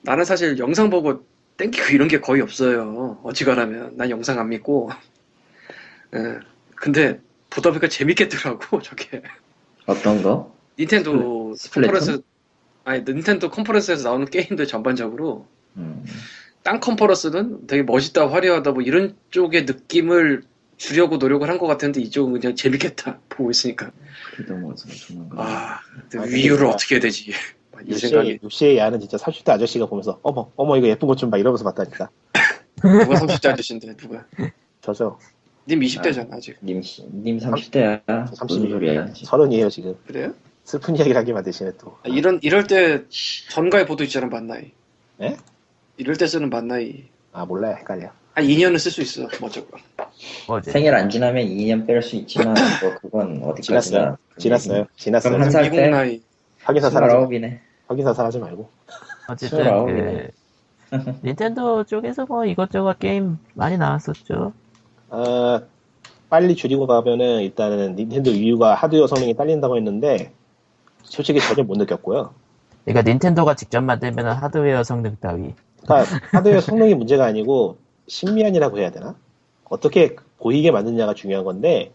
나는 사실 영상 보고 땡기고 이런 게 거의 없어요. 어지간하면 난 영상 안 믿고. 예. 근데 보다 보니까 재밌겠더라고 저게. 어떤 거? 닌텐도 스플래툰? 컨퍼런스 아니 닌텐도 컨퍼런스에서 나오는 게임들 전반적으로 음. 딴 컨퍼런스는 되게 멋있다 화려하다 뭐 이런 쪽의 느낌을 주려고 노력을 한 것 같은데 이쪽은 그냥 재밌겠다 보고 있으니까 그래도 뭐 거. 아 근데 아, 위유를. 어떻게 해야 되지 이 생각이 육시의 야는 진짜 30대 아저씨가 보면서 어머 어머 이거 예쁜 것 좀 봐 이러면서 봤다니까. 누가 30대 아저씨인데 누가 저죠. 님 20대잖아 아직 님, 씨- 님 30대야. 무슨 30이에요. 소리야. 서른이에요 지금. 그래요? 슬픈 이야기를 하기만 대신에 또. 아, 이런 이럴 때 전가의 보도 있잖아 만나이 예? 이럴 때 쓰는 만나이 아 몰라요 헷갈려. 한 2년은 쓸 수 있어 뭐 어쩌고 어제. 생일 안 지나면 2년 뺄 수 있지만 뭐 그건 어디까지나. 지났어요. 지났어요. 지났어요. 그럼 한 살- 미국 때? 나이 확인사 사라지 29이네. 확인사 사라지 말고. 어쨌든. 그 닌텐도 쪽에서 뭐 이것저것 게임 많이 나왔었죠. 아, 빨리 줄이고 가면은 일단은 닌텐도 위유가 하드웨어 성능이 딸린다고 했는데 솔직히 전혀 못 느꼈고요. 그러니까 닌텐도가 직접 만들면 하드웨어 성능 따위. 그러니까 하드웨어 성능이 문제가 아니고 신미안이라고 해야 되나? 어떻게 보이게 만드냐가 중요한 건데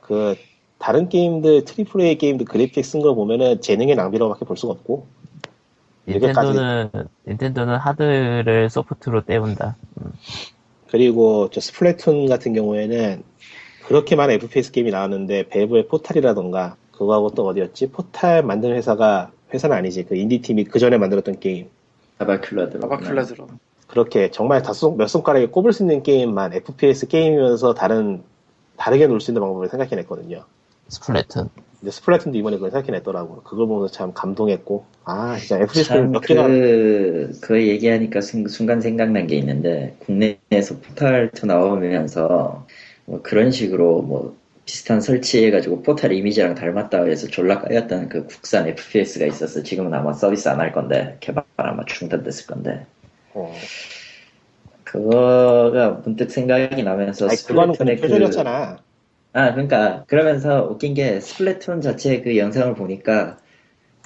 그 다른 게임들 triple A 게임들 그래픽 쓴 걸 보면은 재능의 낭비라고밖에 볼 수가 없고. 닌텐도는 닌텐도는 하드를 소프트로 때운다. 그리고 저 스플래툰 같은 경우에는 그렇게 많은 FPS 게임이 나왔는데 밸브의 포탈이라던가 그거하고 또 어디였지? 포탈 만든 회사가 회사는 아니지 그 인디 팀이 그 전에 만들었던 게임 아바클라드. 아바클라드로. 그렇게 정말 다섯 몇 손가락에 꼽을 수 있는 게임만 FPS 게임이면서 다른 다르게 놀 수 있는 방법을 생각해냈거든요. 스플래툰. 근데 스플래툰도 이번에 그걸 생각해냈더라고. 그걸 보면서 참 감동했고 아 진짜 FPS 참, 몇 개가 그, 그 얘기하니까 순, 순간 생각난 게 있는데, 국내에서 포탈2 나오면서, 뭐 그런 식으로 뭐, 비슷한 설치해가지고 포탈 이미지랑 닮았다 해서 졸라 까였던 그 국산 FPS가 있었어. 지금은 아마 서비스 안 할 건데, 개발 아마 중단됐을 건데. 어. 그거가 문득 생각이 나면서 아니 그거는 스플래툰의 그냥 표절이었잖 아. 아, 그러니까 그러면서 웃긴 게 스플래툰 자체 그 영상을 보니까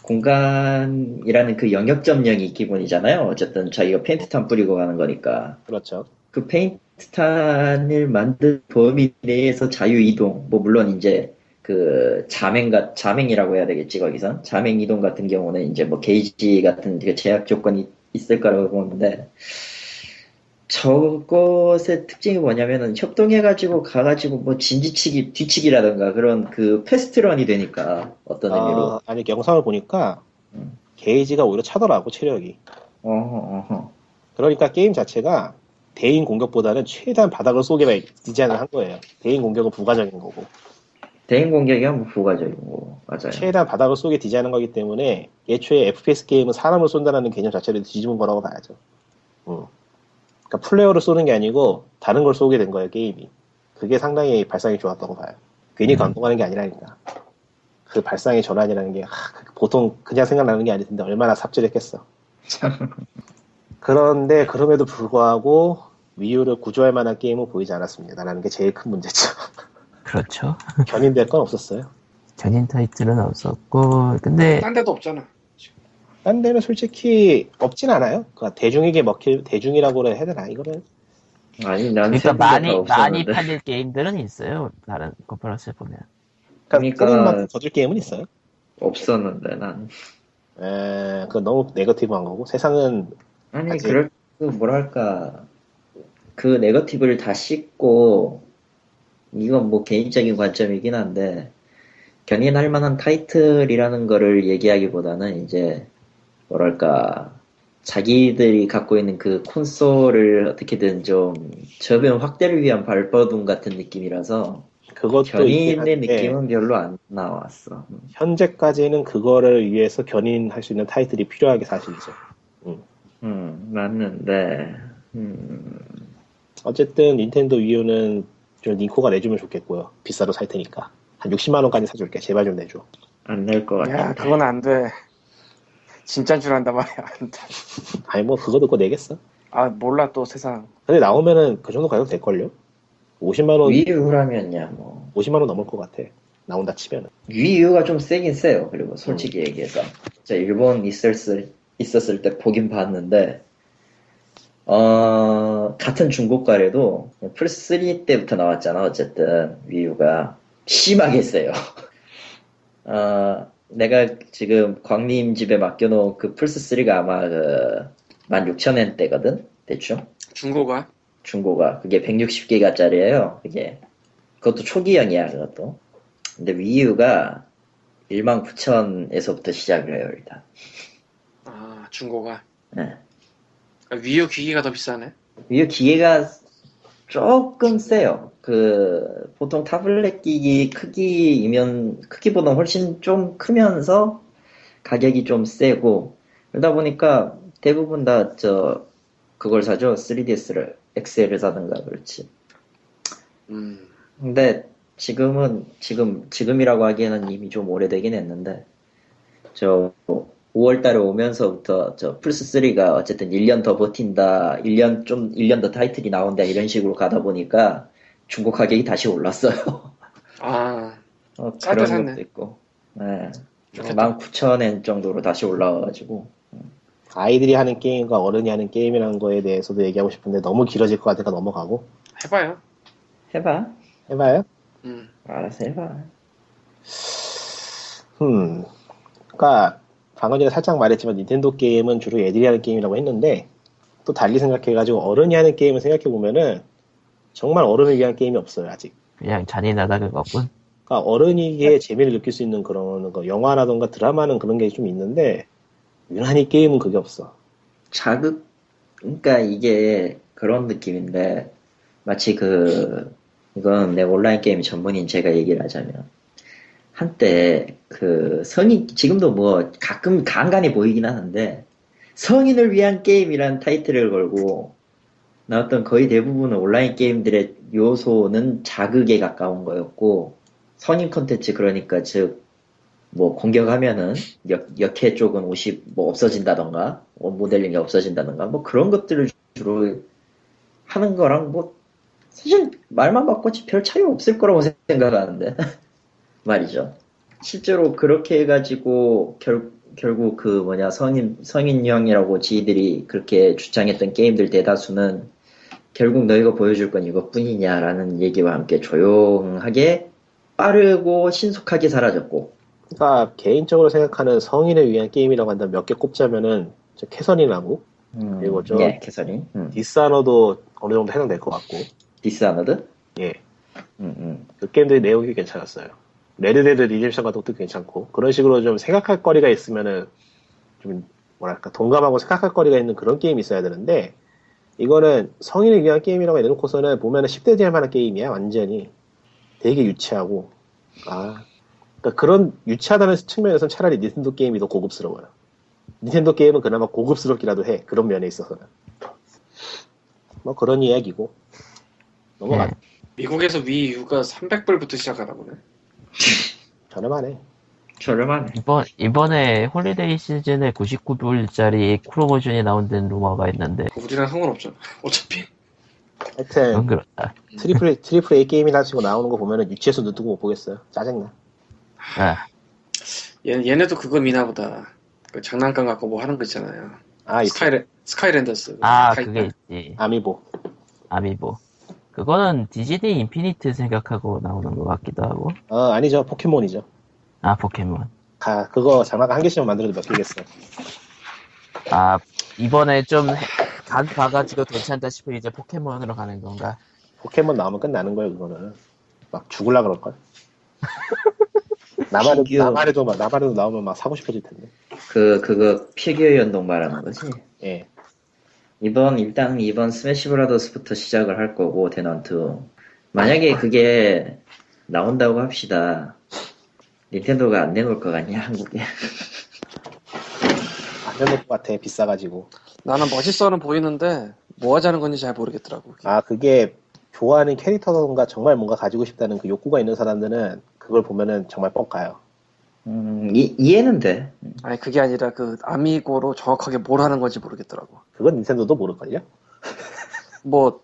공간이라는 그 영역 점령이 기본이잖아요. 어쨌든 자기가 페인트탄 뿌리고 가는 거니까 그렇죠. 그 페인트탄을 만든 범위 내에서 자유 이동, 뭐 물론 이제 그 자맹가 자맹이라고 해야 되겠지 거기선 자맹 이동 같은 경우는 이제 뭐 게이지 같은 그 제약 조건이 있을 거라고 보는데 저것의 특징이 뭐냐면은 협동해가지고 가가지고 뭐 진지치기 뒤치기라던가 그런 그 패스트런이 되니까 어떤 의미로 아, 아니 영상을 보니까 음. 게이지가 오히려 차더라고 체력이. 어허 어허 그러니까 게임 자체가 대인 공격보다는 최대한 바닥을 쏘게 디자인을 한 거예요. 대인 공격은 부가적인 거고 대인 공격이 한 부가적인 거 맞아요. 최대한 바닥을 쏘게 디자인한 거기 때문에 애초에 FPS 게임은 사람을 쏜다는 개념 자체를 뒤집은 거라고 봐야죠. 음. 그러니까 플레이어를 쏘는 게 아니고 다른 걸 쏘게 된 거예요 게임이. 그게 상당히 발상이 좋았다고 봐요. 괜히 음. 감동하는 게 아니라니까. 그 발상의 전환이라는 게 하, 보통 그냥 생각나는 게 아닐 텐데 얼마나 삽질했겠어. 그런데 그럼에도 불구하고 위유를 구조할 만한 게임은 보이지 않았습니다. 라는 게 제일 큰 문제죠. 그렇죠. 견인될 건 없었어요. 전인 타이틀은 없었고 근데 딴 데도 없잖아. 딴 데는 솔직히 없진 않아요. 그러니까 대중에게 먹힐 대중이라고 해야 되나 이거는 아니 난 그러니까 많이 많이 없었는데. 팔릴 게임들은 있어요. 다른 컨퍼런스에 보면. 그러니까 그러니까- 거줄 게임은 있어요. 없었는데 난 에, 그 너무 네거티브한 거고 세상은 아니 아직- 그럴 그 뭐랄까 그 네거티브를 다 씻고 이건 뭐 개인적인 관점이긴 한데 견인할 만한 타이틀이라는 거를 얘기하기보다는 이제 뭐랄까 자기들이 갖고 있는 그 콘솔을 어떻게든 좀 저변 확대를 위한 발버둥 같은 느낌이라서 그것도 견인의 한데 느낌은 별로 안 나왔어. 현재까지는 그거를 위해서 견인할 수 있는 타이틀이 필요하게 사실이죠. 음 맞는데 음 어쨌든 닌텐도 위유는 좀 닌코가 내주면 좋겠고요. 비싸도 살 테니까 한 60만 원까지 사줄게. 제발 좀 내줘. 안낼것 같아. 야, 그건 안 돼. 진짜인 줄 안단 말이야. 아니 뭐 그거 듣고 내겠어. 아, 몰라, 또 세상. 근데 나오면은 그 정도 가격 될걸요? 50만 원, 위유라면야 뭐 50만 원 넘을 것 같아. 나온다 치면은. 위유가 좀 세긴 세요. 그리고 솔직히 얘기해서 저 일본 있었을 있었을 때 보긴 봤는데 어 같은 중고가래도 플스 3 때부터 나왔잖아. 어쨌든 위유가 심하게 세요. 어 내가 지금 광님 집에 맡겨놓은 그 플스 3가 아마 그 16,000엔대거든 대충. 중고가? 중고가 그게 160기가짜리예요. 그게 그것도 초기형이야 그것도. 근데 위유가 19,000에서부터 시작을 해요 일단. 아, 중고가. 네. 아, 위유 기기가 더 비싸네. 위유 기계가 조금 세요. 그 보통 타블렛 기기 크기이면 크기보다 훨씬 좀 크면서 가격이 좀 세고 그러다 보니까 대부분 다 저 그걸 사죠 3DS를 XL을 사든가 그렇지. 음. 근데 지금은 지금 지금이라고 하기에는 이미 좀 오래되긴 했는데 저 5월달에 오면서부터 저 플스 3가 어쨌든 1년 더 버틴다, 1년 좀 1년 더 타이틀이 나온다 이런 식으로 가다 보니까 중고 가격이 다시 올랐어요. 아, 어, 그런 샀네. 것도 있고. 네. 좋겠다. 19,000엔 정도로 다시 올라와가지고 아이들이 하는 게임과 어른이 하는 게임이라는 거에 대해서도 얘기하고 싶은데 너무 길어질 것 같으니까 넘어가고 해봐요. 해봐 해봐요. 음. 알아서 해봐 음, 그러니까 방금 전에 살짝 말했지만 닌텐도 게임은 주로 애들이 하는 게임이라고 했는데 또 달리 생각해가지고 어른이 하는 게임을 생각해 보면은 정말 어른을 위한 게임이 없어요 아직. 그냥 잔인하다 그거군. 그러니까 어른이기에 재미를 느낄 수 있는 그런 거 영화라던가 드라마는 그런 게 좀 있는데 유난히 게임은 그게 없어. 자극 그러니까 이게 그런 느낌인데 마치 그 이건 내 온라인 게임 전문인 제가 얘기를 하자면 한때 그 성인 지금도 뭐 가끔 간간히 보이긴 하는데 성인을 위한 게임이란 타이틀을 걸고 나왔던 거의 대부분의 온라인 게임들의 요소는 자극에 가까운 거였고 성인 컨텐츠 그러니까 즉 뭐 공격하면은 역, 역해 쪽은 옷이 뭐 없어진다던가 원 모델링이 없어진다던가 뭐 그런 것들을 주로 하는 거랑 뭐 사실 말만 바꿨지 별 차이 없을 거라고 생각하는데 말이죠. 실제로 그렇게 해가지고 결, 결국 그 뭐냐 성인 성인형이라고 지들이 그렇게 주장했던 게임들 대다수는 결국 너희가 보여줄 건 이것뿐이냐라는 얘기와 함께 조용하게 빠르고 신속하게 사라졌고 그러니까 개인적으로 생각하는 성인을 위한 게임이라고 한다면 몇 개 꼽자면은 저 캐서린하고 그리고 저- 예, 캐서린 음. 디스아너도 어느 정도 해당될 것 같고 디스아너드 예. 음, 음. 그 게임들의 내용이 괜찮았어요. 레드데드 리뎀션 같은 것도 괜찮고 그런 식으로 좀 생각할 거리가 있으면은 좀 뭐랄까 동감하고 생각할 거리가 있는 그런 게임이 있어야 되는데 이거는 성인을 위한 게임이라고 해놓고서는 보면은 10대 될 만한 게임이야 완전히 되게 유치하고 아 그러니까 그런 유치하다는 측면에서는 차라리 닌텐도 게임이 더 고급스러워요. 닌텐도 게임은 그나마 고급스럽기라도 해 그런 면에 있어서는 뭐 그런 이야기고 넘어가 예. 미국에서 Wii U가 300불부터 시작하나 보네. 저렴하네. 저렴하네. 이번, 이번에 holiday 시즌에 99불짜리 프로모션이 나온다는 루머가 있는데, 우리랑 상관없잖아. 어차피. 하여튼 그렇다. triple triple A 게임이나 치고 나오는 거 보면은 유치해서 눈 뜨고 못 보겠어요. 짜증나. 아, 얘, 얘네도 그거 미나 보다. 그 장난감 갖고 뭐 하는 거 있잖아요. 아, 이 스카이랜, 스카이랜더스. 아, 스카이- 그게 있지. 아미보. 아미보. 그거는 디즈니 인피니트 생각하고 나오는 것 같기도 하고. 어, 아니죠. 포켓몬이죠. 아, 포켓몬. 가, 그거 장난감 한 개씩만 만들어도 몇 개겠어. 아, 이번에 좀, 간 봐가지고 괜찮다 싶으면 이제 포켓몬으로 가는 건가? 포켓몬 나오면 끝나는 거예요, 그거는. 막 죽을라 그럴걸. 나만, 피규어. 나만 해도 막, 나만 해도 나오면 막 사고 싶어질 텐데. 그 그거 피규어 연동 말하는 거지. 예. 이번 일단 이번 스매시 브라더스부터 시작을 할 거고 대난투. 만약에 그게 나온다고 합시다. 닌텐도가 안 내놓을 것 같냐 한국에? 안 되는 것 같아, 비싸가지고. 나는 멋있어는 보이는데 뭐 하자는 건지 잘 모르겠더라고. 아, 그게 좋아하는 캐릭터던가 정말 뭔가 가지고 싶다는 그 욕구가 있는 사람들은 그걸 보면은 정말 뻑가요. 음, 이, 이해는 돼. 아니 그게 아니라 그 아미고로 정확하게 뭘 하는 건지 모르겠더라고. 그건 닌텐도도 모를걸요? 뭐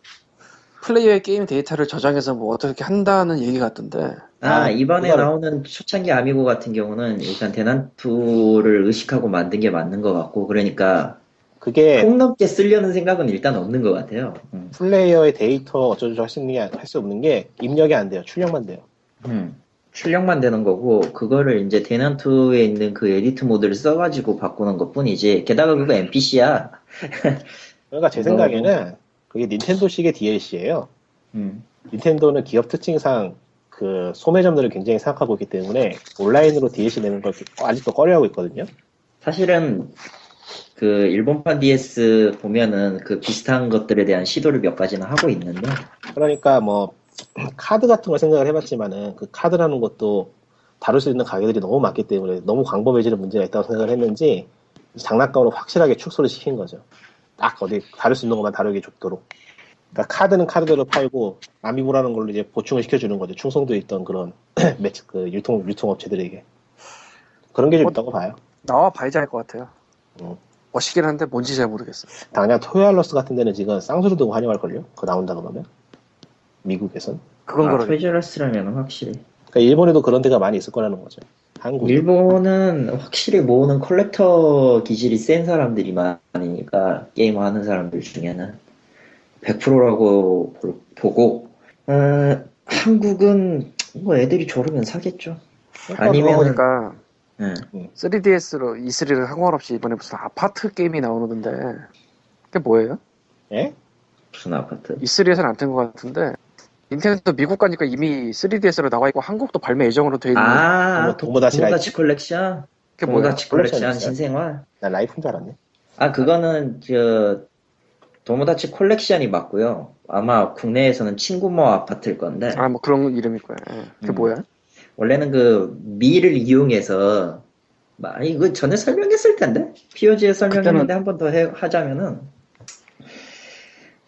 플레이어의 게임 데이터를 저장해서 뭐 어떻게 한다는 얘기 같던데. 아, 아, 이번에 그거는- 나오는 초창기 아미보 같은 경우는 일단 대난투를 의식하고 만든 게 맞는 것 같고 그러니까 그게 폭넓게 쓰려는 생각은 일단 없는 것 같아요. 음. 플레이어의 데이터 어쩌고저쩌고 할수 있는 게, 할 수 없는 게 입력이 안 돼요. 출력만 돼요. 음. 출력만 되는 거고 그거를 이제 대난투에 있는 그 edit 모드를 써가지고 바꾸는 것 뿐이지 게다가 그거 NPC야 그러니까 제 어. 생각에는 그게 닌텐도식의 DLC예요. 음. 닌텐도는 기업 특징상 그 소매점들을 굉장히 생각하고 있기 때문에 온라인으로 DLC 내는 걸 아직도 꺼려하고 있거든요. 사실은 그 일본판 DS 보면은 그 비슷한 것들에 대한 시도를 몇 가지는 하고 있는데 그러니까 뭐 카드 같은 걸 생각을 해봤지만은 그 카드라는 것도 다룰 수 있는 가게들이 너무 많기 때문에 너무 광범해지는 문제가 있다고 생각을 했는지 장난감으로 확실하게 축소를 시킨 거죠. 딱 어디 다룰 수 있는 것만 다루기 좋도록. 그러니까 카드는 카드대로 팔고 아미보라는 걸로 이제 보충을 시켜주는 거죠. 충성도 있던 그런 매치 그 유통 유통업체들에게 그런 게 좀 있다고 봐요. 나와 봐야지 알것 같아요. 음. 멋있긴 한데 뭔지 잘 모르겠어. 당장 토이저러스 같은 데는 지금 쌍수를 들고 환영할 걸요? 그거 나온다 그러면 미국에선. 그건 아, 그러네. 토이저러스라면 확실히 그러니까 일본에도 그런 데가 많이 있을 거라는 거죠. 한국 일본은 확실히 모으는 collector 기질이 센 사람들이 많으니까 게임 하는 사람들 중에는 100%라고 보고 어, 한국은 뭐 애들이 저러면 사겠죠. 아니면 보니까 응. 3DS로 E3랑 상관없이 이번에 무슨 아파트 게임이 나오는데 그게 뭐예요? 예? 무슨 아파트? E3에서는 안뜬것 같은데 닌텐도 미국 가니까 이미 3DS로 나와 있고 한국도 발매 예정으로 돼 있는 아, 뭐 도모다치 도모다치 컬렉션. 게 뭐야? 도모다치 컬렉션? 신생활. 나 라이프인 줄 알았네. 아, 그거는, 저, 도모다치 콜렉션이 맞고요. 아마 국내에서는 친구모 아파트일 건데, 아 뭐 그런 이름일 거야. 예. 그게 음. 뭐야? 원래는 그, 미를 이용해서, 아, 이거 전에 설명했을 텐데? POG에 설명했는데 한 번 더 하자면은,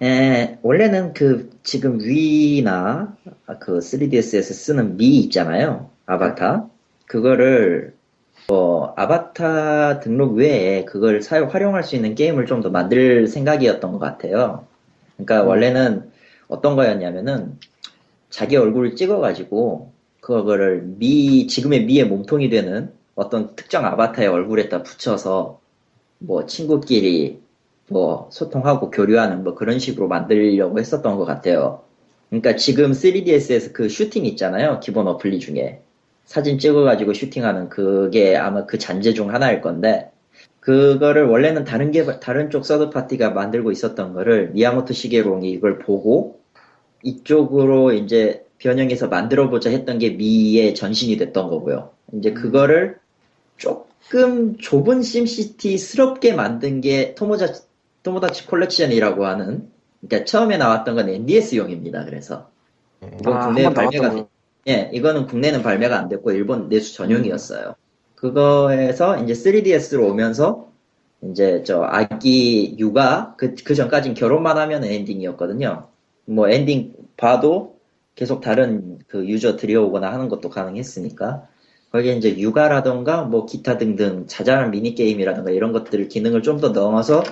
에, 원래는 그, 지금 위나, 아, 그 3DS에서 쓰는 미 있잖아요. 아바타. 그거를, 뭐, 아바타 등록 외에 그걸 사용, 활용할 수 있는 게임을 좀 더 만들 생각이었던 것 같아요. 그러니까 원래는 어떤 거였냐면은, 자기 얼굴을 찍어가지고, 그거를 미, 지금의 미의 몸통이 되는 어떤 특정 아바타의 얼굴에다 붙여서, 뭐, 친구끼리, 뭐, 소통하고 교류하는 뭐 그런 식으로 만들려고 했었던 것 같아요. 그러니까 지금 3DS에서 그 슈팅 있잖아요. 기본 어플리 중에. 사진 찍어가지고 슈팅하는 그게 아마 그 잔재 중 하나일 건데, 그거를 원래는 다른 개 다른 쪽 서드 파티가 만들고 있었던 거를 미야모토 시게루옹이 이걸 보고 이쪽으로 이제 변형해서 만들어보자 했던 게 Mii의 전신이 됐던 거고요. 이제 그거를 조금 좁은 심시티스럽게 만든 게 토모자, 토모다치 콜렉션이라고 하는, 그러니까 처음에 나왔던 건 NDS용입니다. 그래서. 이건 아, 국내에 한번 발매가 거. 예, 이거는 국내는 발매가 안 됐고 일본 내수 전용이었어요. 그거에서 이제 3DS로 오면서 이제 저 아기 육아 그, 그 전까진 결혼만 하면 엔딩이었거든요. 뭐 엔딩 봐도 계속 다른 그 유저 들여오거나 하는 것도 가능했으니까 거기에 이제 육아라던가 뭐 기타 등등 자잘한 미니 게임이라던가 이런 것들 기능을 좀 더 넣어서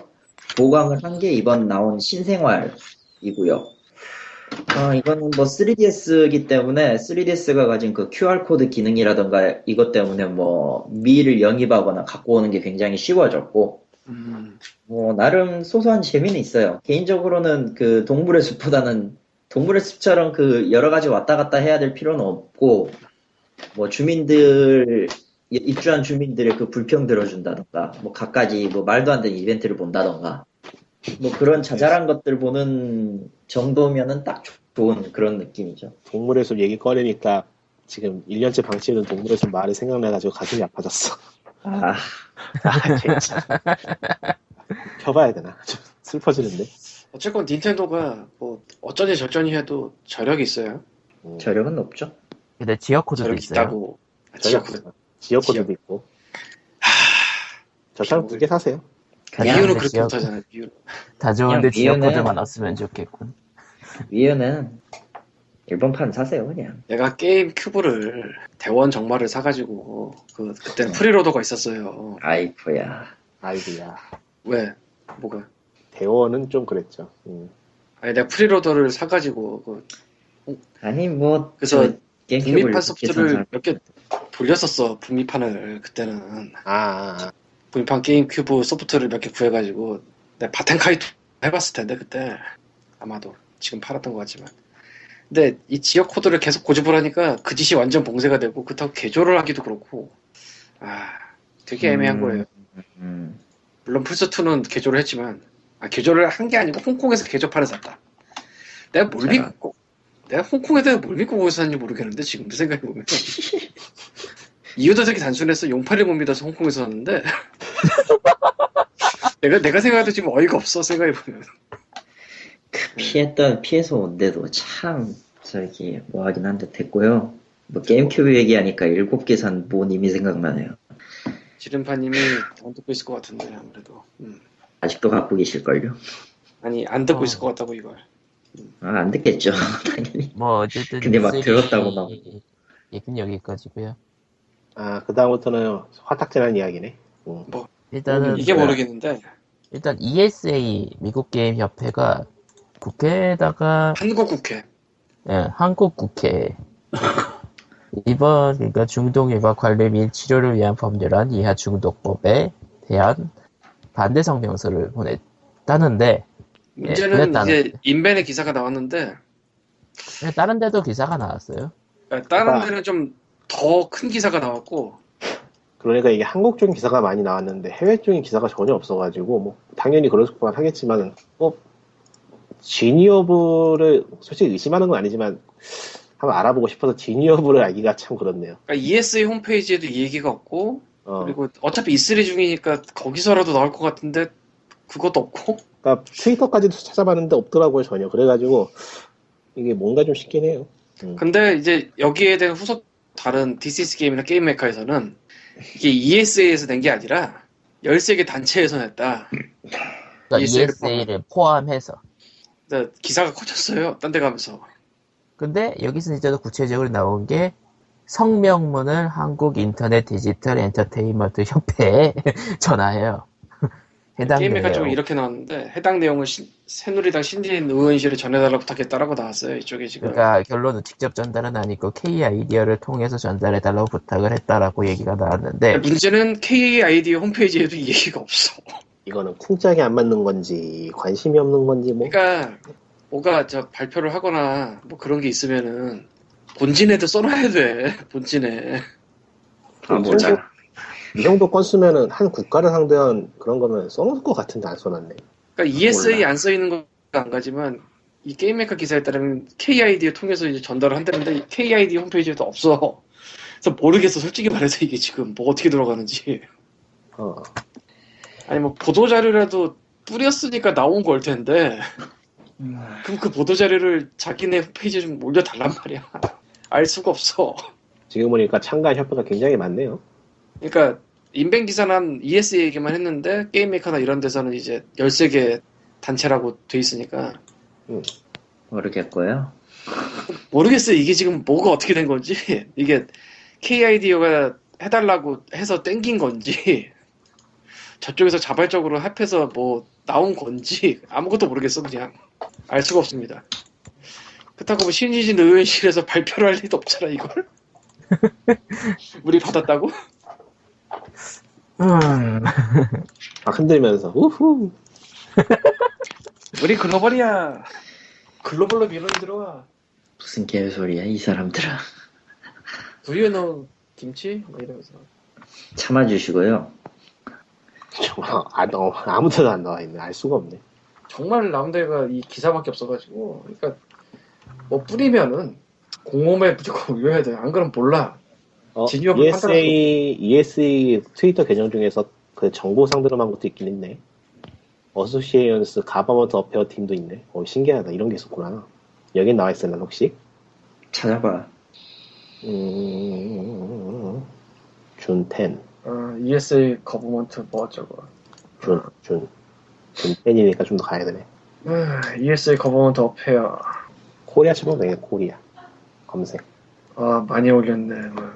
보강을 한 게 이번 나온 신생활이고요. 어, 이거는 뭐 3DS이기 때문에 3DS가 가진 그 QR코드 기능이라던가 이것 때문에 뭐 미를 영입하거나 갖고 오는 게 굉장히 쉬워졌고 음, 뭐 나름 소소한 재미는 있어요. 개인적으로는 그 동물의 숲보다는 동물의 숲처럼 그 여러 가지 왔다 갔다 해야 될 필요는 없고 뭐 주민들 입주한 주민들의 그 불평 들어준다던가 뭐 갖가지 뭐 말도 안 되는 이벤트를 본다던가 뭐 그런 자잘한 것들 보는 정도면은 딱 좋은 그런 느낌이죠. 동물의 숲 얘기 꺼내니까 지금 1년째 방치해둔 동물의 숲 말이 생각나가지고 가슴이 아파졌어. 아, 아, 진짜. 켜봐야 되나? 좀 슬퍼지는데. 어쨌건 닌텐도가 뭐 어쩌니 저쩌니 해도 저력이 있어요. 음, 저력은 높죠. 근데 지역 코드도 저력 있어요. 있다고. 아, 지역 지역 코드도 지역. 있고. 저처럼 두개 사세요. 그냥 이유는 근데 그렇게 지역- 못하잖아요. 이유. 다 좋은데 그냥 지역 미연은- 코드만 없으면 좋겠군. 위에는 일본판 사세요 그냥. 내가 게임 큐브를 대원 정말을 사가지고 그 그때는 프리로더가 있었어요. 아이쿠야. 아이디야. 왜? 뭐가? 대원은 좀 그랬죠. 음. 아니 내가 프리로더를 사가지고 그 아니 뭐 그래서 그 계산 소프트를 사- 몇개 돌렸었어. 북미판을 그때는 아, 아, 아. 북미판 게임 큐브 소프트를 몇 개 구해가지고 내가 바텐카이토 해봤을 텐데 그때 아마도 지금 팔았던 것 같지만. 근데 이 지역 코드를 계속 고집을 하니까 그 짓이 완전 봉쇄가 되고 그렇다고 개조를 하기도 그렇고 아 되게 애매한 음. 거예요. 음, 물론 플스2는 개조를 했지만, 아, 개조를 한 게 아니고 홍콩에서 개조판을 샀다. 내가 뭘 믿고, 내가 홍콩에 대해 뭘 믿고 거기서 샀는지 모르겠는데, 지금도 생각해보면. 이유도 되게 단순해서 용팔을 못 믿어서 홍콩에서 샀는데, 내가, 내가 생각해도 지금 어이가 없어, 생각해보면. 그 피했던 피해서 온데도 참 저기 뭐 하긴 한데 됐고요. 뭐 게임큐브 얘기하니까 일곱 개산 모님이 생각나네요. 지름파님이 안 듣고 있을 것 같은데, 아무래도. 음. 아직도 갖고 계실걸요? 아니, 안 듣고 어. 있을 것 같다고, 이걸. 아, 안 듣겠죠. 당연히. 뭐 어쨌든 근데 막 3D 들었다고 막. 얘기는 여기까지고요. 아, 그다음부터는 화딱지난 이야기네. 음. 일단은 이게 뭐야? 모르겠는데, 일단 ESA 미국 게임 협회가 국회에다가 한국 국회. 예, 한국 국회 이번 그러니까 중독 예방 관리 및 치료를 위한 법률안 이하 중독법에 대한 반대 성명서를 보냈다는데 문제는 그랬다는- 이제 인벤의 기사가 나왔는데 다른 데도 기사가 나왔어요. 그러니까 다른 아. 데는 좀 더 큰 기사가 나왔고 그러니까 이게 한국 쪽 기사가 많이 나왔는데 해외 쪽인 기사가 전혀 없어가지고 뭐 당연히 그럴 수만 하겠지만 뭐 지니어블을 솔직히 의심하는 건 아니지만 한번 알아보고 싶어서 지니어블을 알기가 참 그렇네요. 그러니까 ESA 홈페이지에도 이 얘기가 없고 어, 그리고 어차피 E3 중이니까 거기서라도 나올 것 같은데 그것도 없고 그러니까 트위터까지도 찾아봤는데 없더라고요 전혀. 그래가지고 이게 뭔가 좀 싶긴 해요. 근데 이제 여기에 대한 후속 다른 디스이즈게임이나 게임메카에서는 이게 ESA에서 낸 게 아니라 13개 단체에서 냈다. 그러니까 ESA 를 ESA를 포함해서. 근데 기사가 커졌어요. 딴 데 가면서. 근데 여기서 이제 더 구체적으로 나온 게 성명문을 한국 인터넷 디지털 엔터테인먼트 협회에 전하여 해당 게임 메카 내용 쪽에 이렇게 나왔는데 해당 내용을 신- 새누리당 신진 의원실에 전해달라고 부탁했다라고 나왔어요. 이쪽에 지금. 그러니까 결론은 직접 전달은 아니고 K 아이디어를 통해서 전달해달라고 부탁을 했다라고 얘기가 나왔는데 문제는 KAID 홈페이지에도 이 얘기가 없어. 이거는 쿵짝이 안 맞는 건지 관심이 없는 건지 뭐 그러니까 뭐가 저 발표를 하거나 뭐 그런 게 있으면은 본진에도 써놔야 돼. 본진에. 아, 뭐자. 이 정도 건수면은 한 국가를 상대한 그런 거는 써놓을 것 같은데 안 써놨네. 그러니까 ESA 몰라. 안써 있는 건 안 가지만 이 게임 메카 기사에 따르면 KID를 통해서 이제 전달을 한다는데 KID 홈페이지에도 없어. 그래서 모르겠어. 솔직히 말해서 이게 지금 뭐 어떻게 돌아가는지. 어. 아니 뭐 보도 자료라도 뿌렸으니까 나온 걸 텐데. 그럼 그 보도 자료를 자기네 홈페이지에 좀 올려달란 말이야. 알 수가 없어. 지금 보니까 참가한 협회가 굉장히 많네요. 그러니까 인벤 기사는 ESA 얘기만 했는데 게임 메카나 이런 데서는 이제 13개 단체라고 돼 있으니까 모르겠고요. 모르겠어요. 이게 지금 뭐가 어떻게 된 건지. 이게 KIDO가 해달라고 해서 땡긴 건지, 저쪽에서 자발적으로 합해서 뭐 나온 건지, 아무것도 모르겠어, 그냥. 알 수가 없습니다. 그렇다고 뭐 신지진 의원실에서 발표를 할 리도 없잖아, 이걸. 우리 받았다고? 음, 막 흔들면서 우후 우리 글로벌이야. 글로벌로 밀어이 들어와. 무슨 개소리야, 이 사람들아. Do you know 김치? 뭐 이러면서. 참아주시고요. 정말 안 나와, 아무 데도 안 나와 있네. 알 수가 없네. 정말 데가 이 기사밖에 없어가지고 그러니까 뭐 뿌리면은 공홈에 무조건 올려야 돼. 안 그러면 몰라. 어, ESA, ESA 트위터 계정 중에서 그 정부 상대로만 것도 있긴 있네. Association Government Affair 팀도 있네. 어, 신기하다. 이런 게 있었구나. 여긴 나와 있었나 혹시? 찾아봐. 음, June 10, 어, ESA Government 뭐 어쩌고. June, June. June 10이니까 좀 더 가야 되네. 아, ESA Government Affair. 코리아 치면 되네, 코리아. 검색. 아 많이 올렸네. 뭐.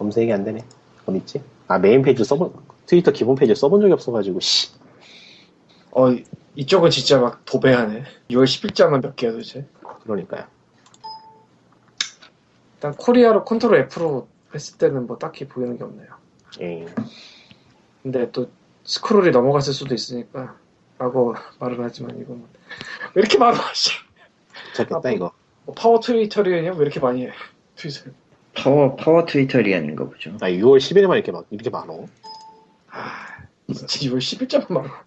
검색이 안 되네. 어디 있지? 아, 메인 페이지 써본, 트위터 기본 페이지 써본 적이 없어가지고, 씨. 어 이- 이쪽은 진짜 막 도배하네. 6월 10일자만 몇 개야 도대체. 그러니까요. 일단 코리아로 Control F로 했을 때는 뭐 딱히 보이는 게 없네요. 예. 근데 또 스크롤이 넘어갔을 수도 있으니까 라고 말은 하지만 이건 뭐- 왜 이렇게 많아? 씨. 좋겠다, 아, 이거. 뭐 power Twitterian이야? 왜 이렇게 많이 해? tweet을. power, power Twitterian인가 보죠. 아, 6월 10일에만 이렇게 막, 이렇게 많어. 아, 진짜 6월 10일자만 많아.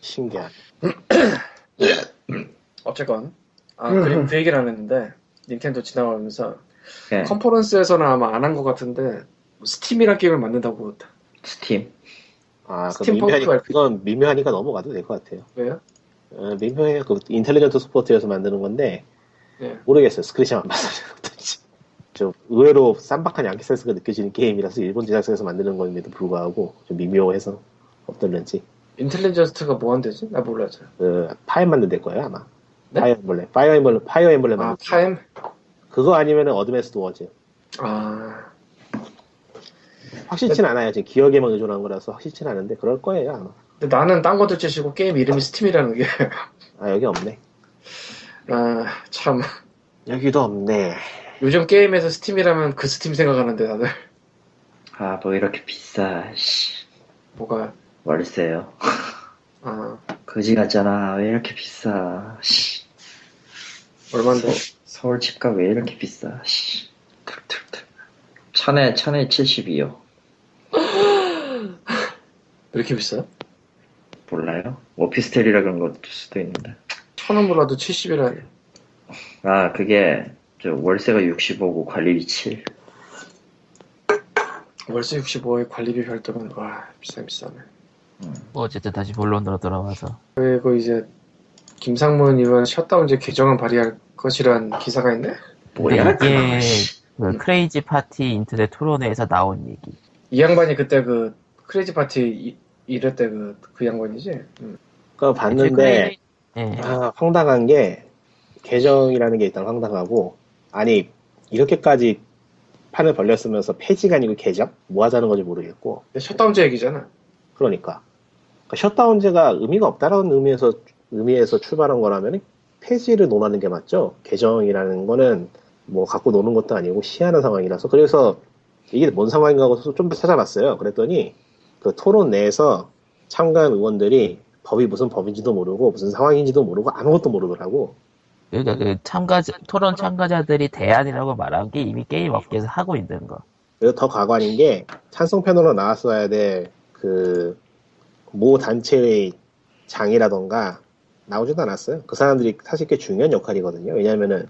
신기하네. 어쨌건. 아, 그리고 그 얘기를 안 했는데, 닌텐도 지나가면서, 네, 컨퍼런스에서는 아마 안 한 것 같은데, 스팀이란 게임을 만든다고. 스팀. 아, 그 스팀펑크 미묘하니까. 그건 미묘하니까 넘어가도 될 것 같아요. 왜요? 어, 미묘해. 그, 인텔리전트 시스템즈에서 만드는 건데, 예. 모르겠어요. screenshot만 봐서. 어떨지. 좀 의외로 쌈박한 양키 센스가 느껴지는 게임이라서 일본 제작사에서 만드는 건데도 불구하고 좀 미묘해서 어떨는지. 인텔리전스가 뭐 한대지? 나 몰라요. 그, 파엠 만든 데 거예요, 아마. 네? 파이어 엠블렘, 파이어 엠블렘, 파이어 엠블렘 아, 파엠? 그거 아니면은 어드밴스드 워즈. 아, 확실치 는 않아요. 지금 기억에만 의존한 거라서 확실치 는 않은데 그럴 거예요, 아마. 근데 나는 딴 것도 차치하고 게임 이름이 스팀이라는 게, 아, 여기 없네. 아, 참. 여기도 없네. 요즘 게임에서 스팀이라면 그 스팀 생각하는데 다들 아, 뭐 이렇게 비싸. 씨. 뭐가 월세요. 아 거지 같잖아. 왜 이렇게 비싸. 씨. 얼마인데? 서울 집값 왜 이렇게 비싸. 씨. 툭툭툭. 천에, 천에 72요. 왜 이렇게 비싸? 몰라요? 오피스텔이라 그런 것일 수도 있는데. 천 원 몰라도 70이라니. 아, 그게, 저, 월세가 65고 관리비 7. 월세 65에 관리비 별도면 와 비싸 비싸네. 뭐 어쨌든 다시 본론으로 돌아와서 그리고 이제 김상민 의원 셧다운제 개정안 발의할 것이란 기사가 있네. 뭐야, 이게 씨. 그 크레이지 파티 인터넷 토론회에서 나온 얘기 이 양반이 그때 그 크레이지 파티 이, 이럴 때그그 양반이지. 음. 그거 봤는데 예. 아, 황당한 게 계정이라는 게 일단 황당하고 아니 이렇게까지 판을 벌렸으면서 폐지가 아니고 계정? 뭐 하자는 건지 모르겠고 셧다운제 얘기잖아. 그러니까 그러니까 셧다운제가 의미가 없다라는 의미에서 의미에서 출발한 거라면 폐지를 논하는 게 맞죠. 계정이라는 거는 뭐 갖고 노는 것도 아니고 시하는 상황이라서 그래서 이게 뭔 상황인가 하고 좀 더 찾아봤어요. 그랬더니 그 토론 내에서 참가한 의원들이 법이 무슨 법인지도 모르고 무슨 상황인지도 모르고 아무것도 모르더라고. 그러니까 그 참가자 토론 참가자들이 대안이라고 말한 게 이미 게임 업계에서 하고 있는 거 그래서 더 가관인 게 찬성 패널로 나왔어야 될 그 모 단체의 장이라던가 나오지도 않았어요. 그 사람들이 사실 꽤 중요한 역할이거든요. 왜냐하면은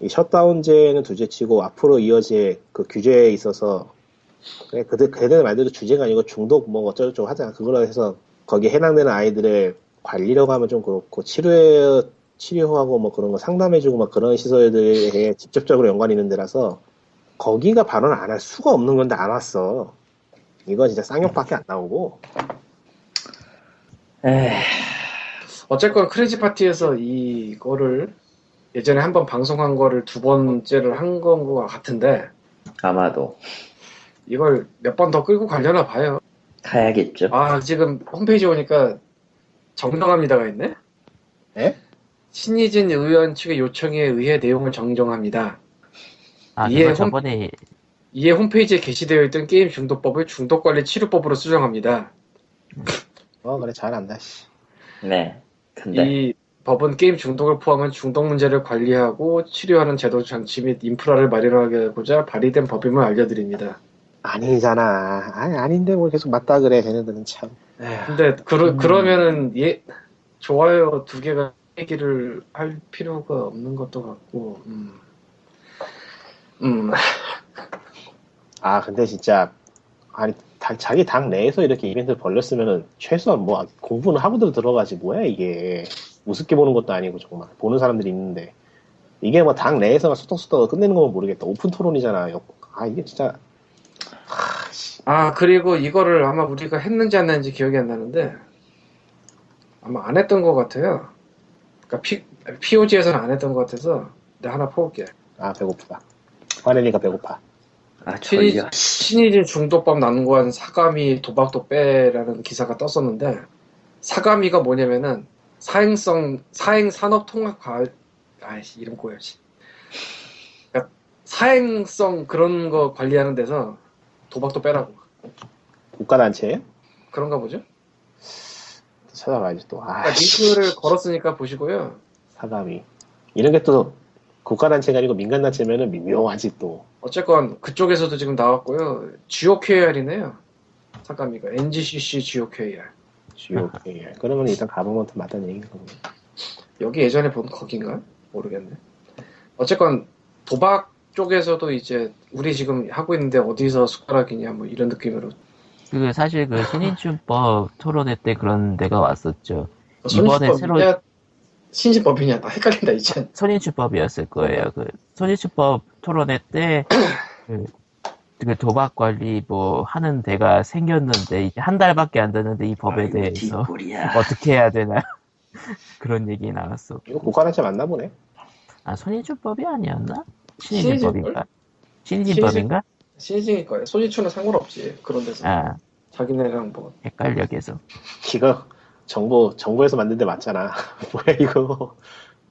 이 셧다운제는 둘째치고 앞으로 이어질 그 규제에 있어서 그들 그들 말대로 주제가 아니고 중독 뭐 어쩌고저쩌고 하잖아. 그걸로 해서 거기에 해당되는 아이들을 관리라고 하면 좀 그렇고 치료해 치료하고 뭐 그런 거 상담해주고 막 그런 시설들에 직접적으로 연관이 있는 데라서 거기가 발언을 안할 수가 없는 건데 안 왔어. 이건 진짜 쌍욕밖에 안 나오고. 에이, 어쨌건 크레이지 파티에서 이거를 예전에 한 번 방송한 거를 두 번째를 한 건 것 같은데 아마도. 이걸 몇 번 더 끌고 가려나 봐요. 가야겠죠. 아 지금 홈페이지 오니까 정정합니다가 있네. 에? 신희진 의원 측의 요청에 의해 내용을 정정합니다. 아 예, 그거 홈- 저번에 이에 홈페이지에 게시되어 있던 게임 중독법을 중독관리 치료법으로 수정합니다. 어 그래 잘한다. 씨. 네. 근데, 이 법은 게임 중독을 포함한 중독 문제를 관리하고 치료하는 제도 장치 및 인프라를 마련하고자 발의된 법임을 알려드립니다. 아니잖아. 아니 아닌데 뭘 계속 맞다 그래. 걔네들은 참. 근데 그러, 음. 그러면은 예 좋아요 두 개가 얘기를 할 필요가 없는 것도 같고 음. 음. 아 근데 진짜 아니 다- 자기 당 내에서 이렇게 이벤트를 벌렸으면은 최소한 뭐 공부는 하고도 들어가지 뭐야 이게 우습게 보는 것도 아니고 정말 보는 사람들이 있는데 이게 뭐 당 내에서만 수덕수덕 끝내는 거면 모르겠다 오픈 토론이잖아 아 이게 진짜 씨. 아 그리고 이거를 아마 우리가 했는지 안 했는지 기억이 안 나는데 아마 안 했던 것 같아요. 그러니까 P, POG에서는 안 했던 것 같아서 내가 하나 퍼올게. 아 배고프다 화내니까 배고파 아, 신이. 신이진 중독법 난무한 사가미 도박도 빼라는 기사가 떴었는데 사가미가 뭐냐면은 사행성 사행 산업 통합 과열 아이씨 이름 꼬여지 그러니까 사행성 그런 거 관리하는 데서 도박도 빼라고 국가 단체예요? 그런가 보죠 찾아봐야지 또. 아, 그러니까 링크를 걸었으니까 보시고요. 사감이. 이런 게 또 국가단체가 아니고 민간단체면은 미묘하지 또. 어쨌건 그쪽에서도 지금 나왔고요. GOKR이네요. 사가미가 NGCC GOKR GOK 그러면 일단 가보면 더 맞다는 얘기거든요 여기 예전에 본 거긴가? 모르겠네. 어쨌건 도박 쪽에서도 이제 우리 지금 하고 있는데 어디서 숟가락이냐 뭐 이런 느낌으로 그 사실 그 신인춘법 토론회 때 그런 데가 왔었죠. 이번에 새로- 신진법이냐 나 헷갈린다 이제. 선인춘법이었을 거예요. 그 선인춘법 토론회 때 그, 그 도박 관리 뭐 하는 데가 생겼는데 이제 한 달밖에 안 됐는데 이 법에 아이고, 대해서 뒷골이야. 어떻게 해야 되나 그런 얘기 나왔어. 이거 국가단체 맞나 보네 아 선인춘법이 아니었나? 신인준법? 신인준법인가? 신인준법인가? 신진일 거야. 손이추는 상관없지 그런 데서 아 자기네랑 뭐 헷갈려 계속. 이거 정부 정부에서 만든 데 맞잖아 뭐야 이거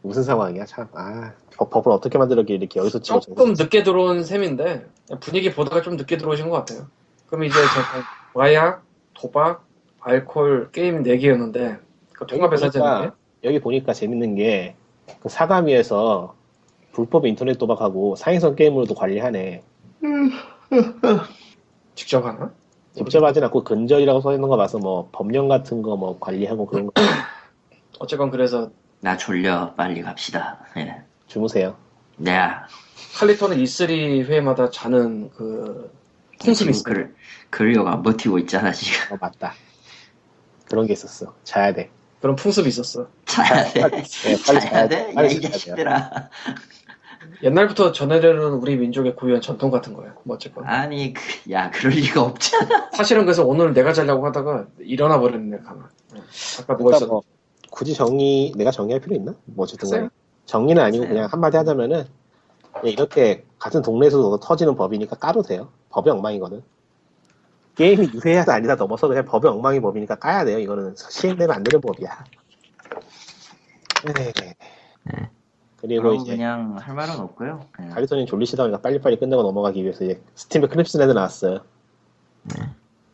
무슨 상황이야 참. 아 법, 법을 어떻게 만들었길래 이렇게 여기서 찍어 조금 늦게 들어온 셈인데 분위기 보다가 좀 늦게 들어오신 것 같아요. 그럼 이제 제가 마약, 도박, 알코올 게임 4 개였는데 그 통합해서 하자는 게 보니까, 여기 보니까 재밌는 게 그 사감위에서 불법 인터넷 도박하고 사행성 게임으로도 관리하네. 직접 하나? 직접 하진 않고 근절이라고 써 있는 거 봐서 뭐 법령 같은 거 뭐 관리하고 그런 거 어쨌건 그래서 나 졸려 빨리 갑시다. 예. 주무세요. 네. 칼리토는 E3 회마다 자는 그 풍습이 있어요. 글 그러려고 안 버티고 있잖아 지금. 어 맞다. 그런 게 있었어. 자야 돼. 그런 풍습이 있었어. 자야 돼. 네, 빨리 자야 돼. 빨리 야이 자야. 자식들아. 옛날부터 전해되는 우리 민족의 고유한 전통 같은 거예요. 뭐 어쨌건. 아니 그, 야 그럴 리가 없잖아. 사실은 그래서 오늘 내가 자려고 하다가 일어나 버렸네 가만. 응. 아까 그러니까 있었. 뭐 굳이 정리 내가 정리할 필요 있나? 뭐 어쨌든 간에. 글쎄요. 정리는 아니고 글쎄요. 그냥 한마디 하자면은 그냥 이렇게 같은 동네에서도 터지는 법이니까 까도 돼요. 법이 엉망이거든. 게임이 유해하다 아니다 넘어서 그냥 법이 엉망인 법이니까 까야 돼요. 이거는 시행되면 안 되는 법이야. 네. 그리고 이제 그냥 할 말은 없고요. 그냥 가리토님 졸리시다 보니까 빨리빨리 끝내고 넘어가기 위해서 이제 스팀에 크림슨랜드 나왔어요.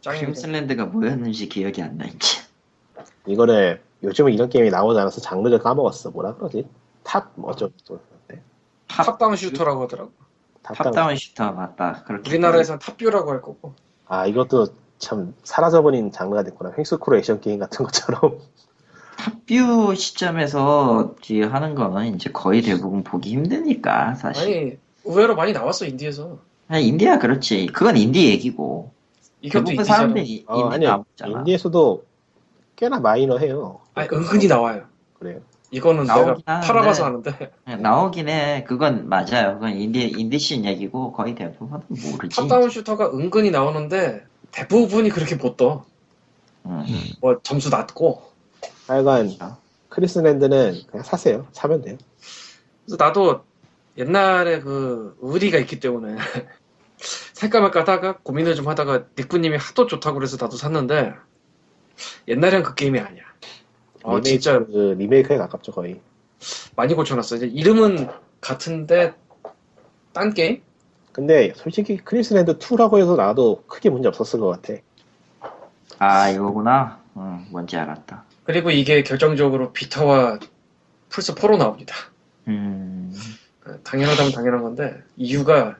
짱인데. 크림슨랜드가 뭐였는지 기억이 안나 이제. 이거를 요즘은 이런 게임이 나오지 않아서 장르를 까먹었어. 뭐라 그러지? top 어쩌고 저쩌고. 네. top-down shooter라고 하더라고. Top-down. Top-down shooter 맞다. 그렇게 우리나라에서는 top view라고 할 거고. 아 이것도 참 사라져버린 장르가 됐구나. 횡스크롤 액션 게임 같은 것처럼. top view 시점에서 하는 거는 이제 거의 대부분 보기 힘드니까 사실. 아니 의외로 많이 나왔어 인디에서. 아니, 인디야 그렇지. 그건 인디 얘기고. 대부분. 사람들이 어, 인디 아니. 인디에서도 꽤나 마이너해요. 아니 은근히 나와요. 그래요. 이거는 나오긴 내가 아는데. 팔아봐서 아는데 나오긴 해. 그건 맞아요. 그건 인디 인디씬 얘기고 거의 대부분은 모르지. Top-down shooter가 은근히 나오는데 대부분이 그렇게 못 떠. 응. 뭐 점수 낮고. 하여간. 크림슨랜드는 그냥 사세요. 사면 돼요. 그래서 나도 옛날에 그 의리가 있기 때문에 살까 말까 하다가 고민을 좀 하다가 닉부님이 하도 좋다고 그래서 나도 샀는데 옛날엔 그 게임이 아니야. 어 리메이크, 진짜 그 리메이크에 가깝죠 거의. 많이 고쳐놨어. 이제 이름은 같은데 딴 게임? 근데 솔직히 크림슨랜드 2라고 해서 나도 크게 문제 없었을 것 같아. 아 이거구나. 응, 뭔지 알았다. 그리고 이게 결정적으로 비타와 플스 4로 나옵니다. 음. 어, 당연하다면 당연한 건데 이유가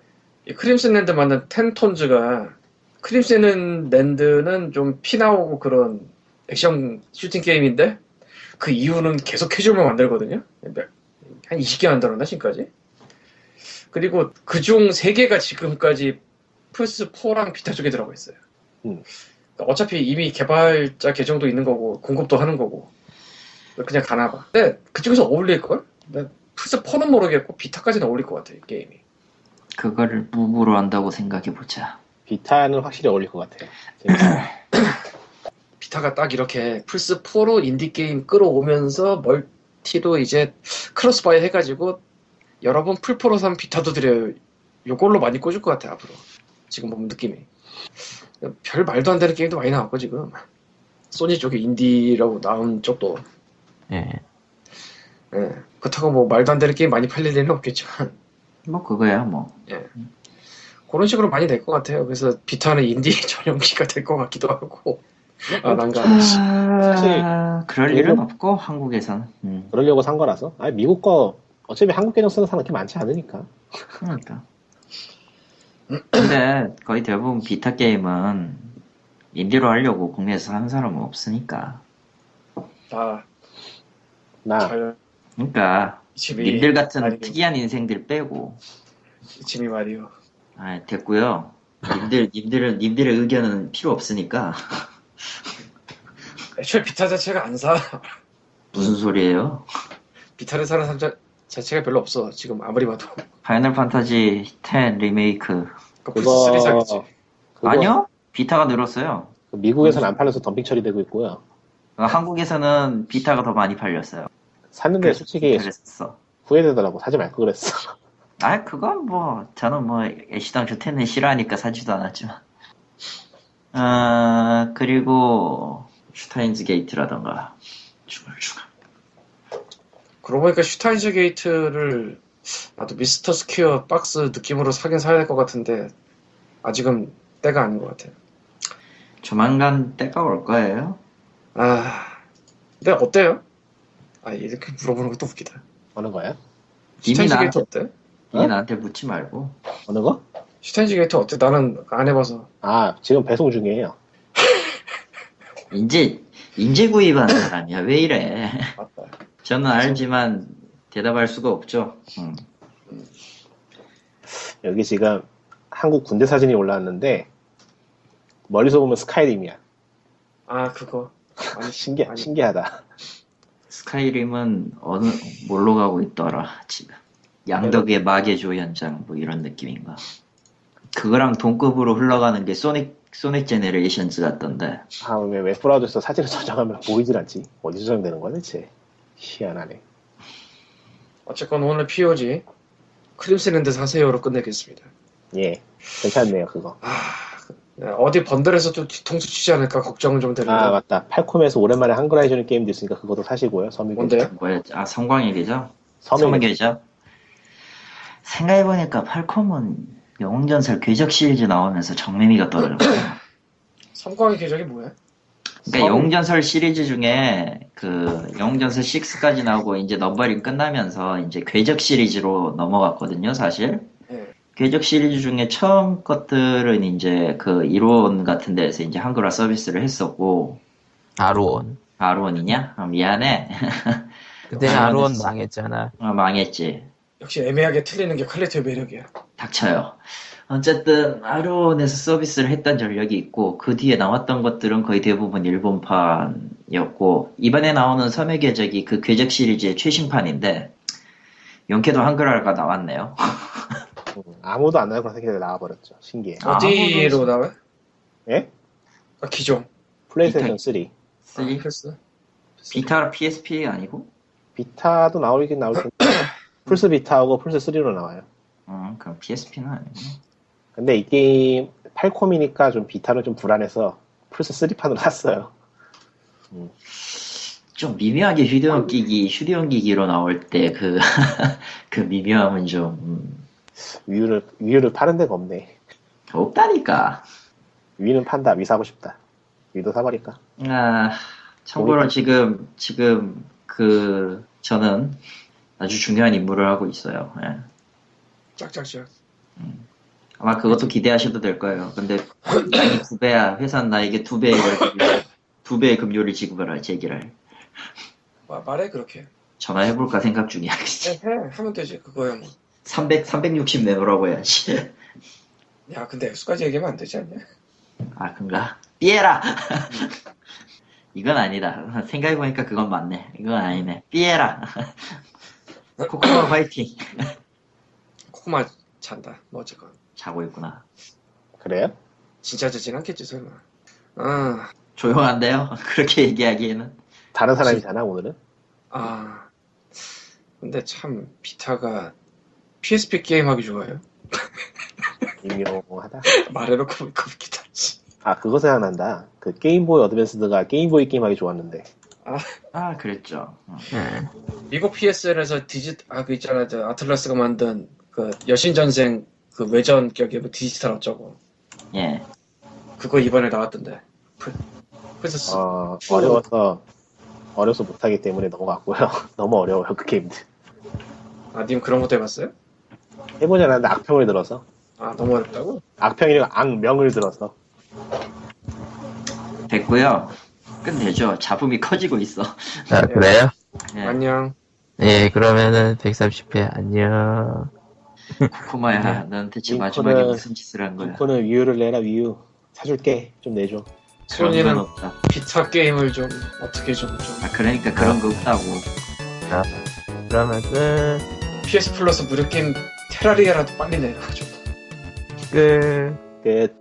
이 크림슨 랜드 만든 텐톤즈가 크림슨 랜드는 좀 피 나오고 그런 액션 슈팅 게임인데 그 이유는 계속 캐주얼만 만들거든요. 한 20개 만들었나 지금까지? 그리고 그 중 3개가 지금까지 플스 4랑 비타 쪽에 들어가 있어요. 음. 어차피 이미 개발자 계정도 있는 거고 공급도 하는 거고 그냥 가나 봐. 근데 그쪽에서 어울릴 걸? 플스 4는 모르겠고 비타까지는 어울릴 것 같아 이 게임이. 그거를 무브로 한다고 생각해 보자. 비타는 확실히 어울릴 것 같아요. 비타가 딱 이렇게 플스 4로 인디 게임 끌어오면서 멀티도 이제 cross-buy 해가지고 여러분 플포로 산 비타도 드려요. 요걸로 많이 꽂을 것 같아 앞으로. 지금 보면 느낌이. 별 말도 안 되는 게임도 많이 나왔고 지금. 소니 쪽에 인디라고 나온 쪽도. 예. 예. 그렇다고 뭐 말도 안 되는 게임 많이 팔릴 일은 없겠지만 뭐 그거야 뭐. 그런 식으로 많이 될 것 같아요. 그래서 비타는 인디 전용기가 될 것 같기도 하고. 아 난감. 아, 그럴 일은 없고 한국에서는. 음, 그러려고 산 거라서. 아니 미국 거 어차피 한국 계정 쓰는 사람 그렇게 많지 않으니까. 그러니까. 근데 거의 대부분 비타 게임은 인디로 하려고 국내에서 하는 사람은 없으니까. 다나 잘. 그러니까 지미 님들 같은 마리오. 특이한 인생들 빼고 지미 마리오. 아 됐고요. 님들 님들은 님들의 의견은 필요 없으니까 애초에 비타 자체가 안 사. 무슨 소리예요? 비타를 사는 사람 자, 자체가 별로 없어. 지금 아무리 봐도. 파이널 판타지 10 리메이크 그 그거 플스 3 사겠지. 그거 아니요? 비타가 늘었어요. 미국에서는 안 팔려서 덤핑 처리되고 있고요. 어, 한국에서는 비타가 더 많이 팔렸어요. 샀는데 솔직히 그랬어. 후회되더라고. 사지 말걸 그랬어. 아, 그건 뭐, 저는 뭐, 애시당초 ten을 싫어하니까 사지도 않았지만. 아, 그리고, 슈타인즈 게이트라던가, 죽을 죽을. 그러고 보니까 슈타인즈 게이트를 나도 미스터 스퀘어 박스 느낌으로 사긴 사야 될 것 같은데 아직은 때가 아닌 것 같아요. 조만간 때가 올 거예요. 아, 근데 어때요? 아 이렇게 물어보는 것도 웃기다. 어느 거야? 이미 슈타인즈 나한테- 게이트 어때? 이게 어? 나한테 묻지 말고. 어느 거? 슈타인즈 게이트 어때? 나는 안 해봐서. 아 지금 배송 중이에요. 이제 이제 구입하는 사람이야. 왜 이래? 맞다. 저는 알지만 대답할 수가 없죠. 음. 여기 지금 한국 군대 사진이 올라왔는데 멀리서 보면 스카이림이야. 아 그거. 아니 신기 아니. 신기하다. 스카이림은 어느 뭘로 가고 있더라 지금. 양덕의 마계 조연장 뭐 이런 느낌인가. 그거랑 동급으로 흘러가는 게 소닉 소닉 제네레이션즈 같던데. 아왜 웹브라우저에서 사진을 저장하면 보이질 않지? 어디 저장되는 거야 대체? 희한하네. 어쨌건 오늘 POG 크림스랜드 사세요로 끝내겠습니다. 예, 괜찮네요 그거. 네, 어디 번들에서 또 뒤통수 치지 않을까 걱정은 좀 되는데. 아 맞다. 팔콤에서 오랜만에 한글 해주는 게임도 있으니까 그것도 사시고요. 서민계. 뭔데요? 뭐였지? 아 성광의 계죠? 서민계. 계죠? 생각해보니까 팔콤은 영웅전설 궤적 시리즈 나오면서 정매미가 떨어졌어요. 섬광의 계적이 뭐야? 그러니까 성- 영웅전설 시리즈 중에 그 영웅전설 6까지 나오고 이제 넘버링 끝나면서 이제 궤적 시리즈로 넘어갔거든요, 사실. 예. 궤적 시리즈 중에 처음 것들은 이제 그 아루온 같은 데서 이제 한글화 서비스를 했었고 아루온. 아론이냐? 아, 미안해. 그때 아, 아루온. 망했잖아. 아, 망했지. 역시 애매하게 틀리는 게 칼리토의 매력이야. 닥쳐요. 어쨌든 아론에서 서비스를 했던 전력이 있고 그 뒤에 나왔던 것들은 거의 대부분 일본판이었고 이번에 나오는 섬의 궤적이 그 궤적 시리즈의 최신판인데 용케도 한글화가 나왔네요. 음, 아무도 안 나올 거라 생각해 나와버렸죠. 신기해. 아, 어디로 아무도- 나와? 예? 아, 기종. 플레이스테이션 3. three? 아, 패스. 비타 PSP 아니고? 비타도 나오긴 나올 텐데 플스 비타하고 플스 3로 나와요. 음, 그럼 PSP는 아니고. 근데 이 게임 팔콤이니까 좀 비타는 좀 불안해서 플스 3판으로 샀어요. 좀 미묘하게 휴대용 기기, 휴대용 기기로 나올 때 그, 그 미묘함은 좀, 음, 위유를 위유를 파는 데가 없네. 없다니까. 위는 판다. 위 사고 싶다. 위도 사버릴까? 아, 참고로. 지금, 지금, 그, 저는 아주 중요한 임무를 하고 있어요. 예. 짝짝짝. 아마 그것도 기대하셔도 될 거예요. 근데 양이 두 배야. 회사는 나에게 두 배의, 월급을- 두 배의 급료를 지급을 할, 제기를. 마- 말해 그렇게. 전화해볼까 생각 중이야. 해, 해 하면 되지 그거야 뭐. 300, 360 내놓으라고 해야지. 야 근데 액수까지 얘기하면 안 되지 않냐? 아, 그런가? 삐에라! 이건 아니다. 생각해보니까 그건 맞네. 이건 아니네. 삐에라! 코코마 화이팅! 코코마 잔다. 뭐 어쨌건. 자고 있구나. 그래요? 진짜 자진 않겠지 설마. 아, 조용한데요? 그렇게 얘기하기에는. 다른 사람이잖아 오늘은. 아. 근데 참 비타가 PSP 게임 하기 좋아요. 미묘하다. 말해놓고 보니까. 씨. 아 그거 생각난다. 그 게임보이 어드밴스드가 게임보이 게임 하기 좋았는데. 아, 그랬죠. 어. 예. 미국 PSN에서 디지 아그 있잖아 저 아틀라스가 만든 그 여신전생 그 외전 격의 뭐 디지털 어쩌고 예. 그거 이번에 나왔던데. 플- 플스 어, 어려워서 어려서 못하기 때문에 넘어갔고요. 너무 어려워요 그 게임들. 아님 그런 것도 해봤어요? 해보지 않았는데 악평을 들어서 아 너무 어렵다고? 악평이랑 악명을 들어서 됐고요 끝내죠. 잡음이 커지고 있어. 아, 그래요? 예. 안녕. 예, 그러면은 130회 안녕. 코코마야, 넌 대체 링크는- 마지막에 무슨 짓을 한 거야? 이거는 위유를 내라 위유 사줄게 좀 내줘. 소니는 없다. 비타 게임을 좀 어떻게 좀, 좀 아, 그러니까 그런 거 없다고. 그러면 끝. PS 플러스 무료 게임 테라리아라도 빨리 내라 좀. 끝. 끝.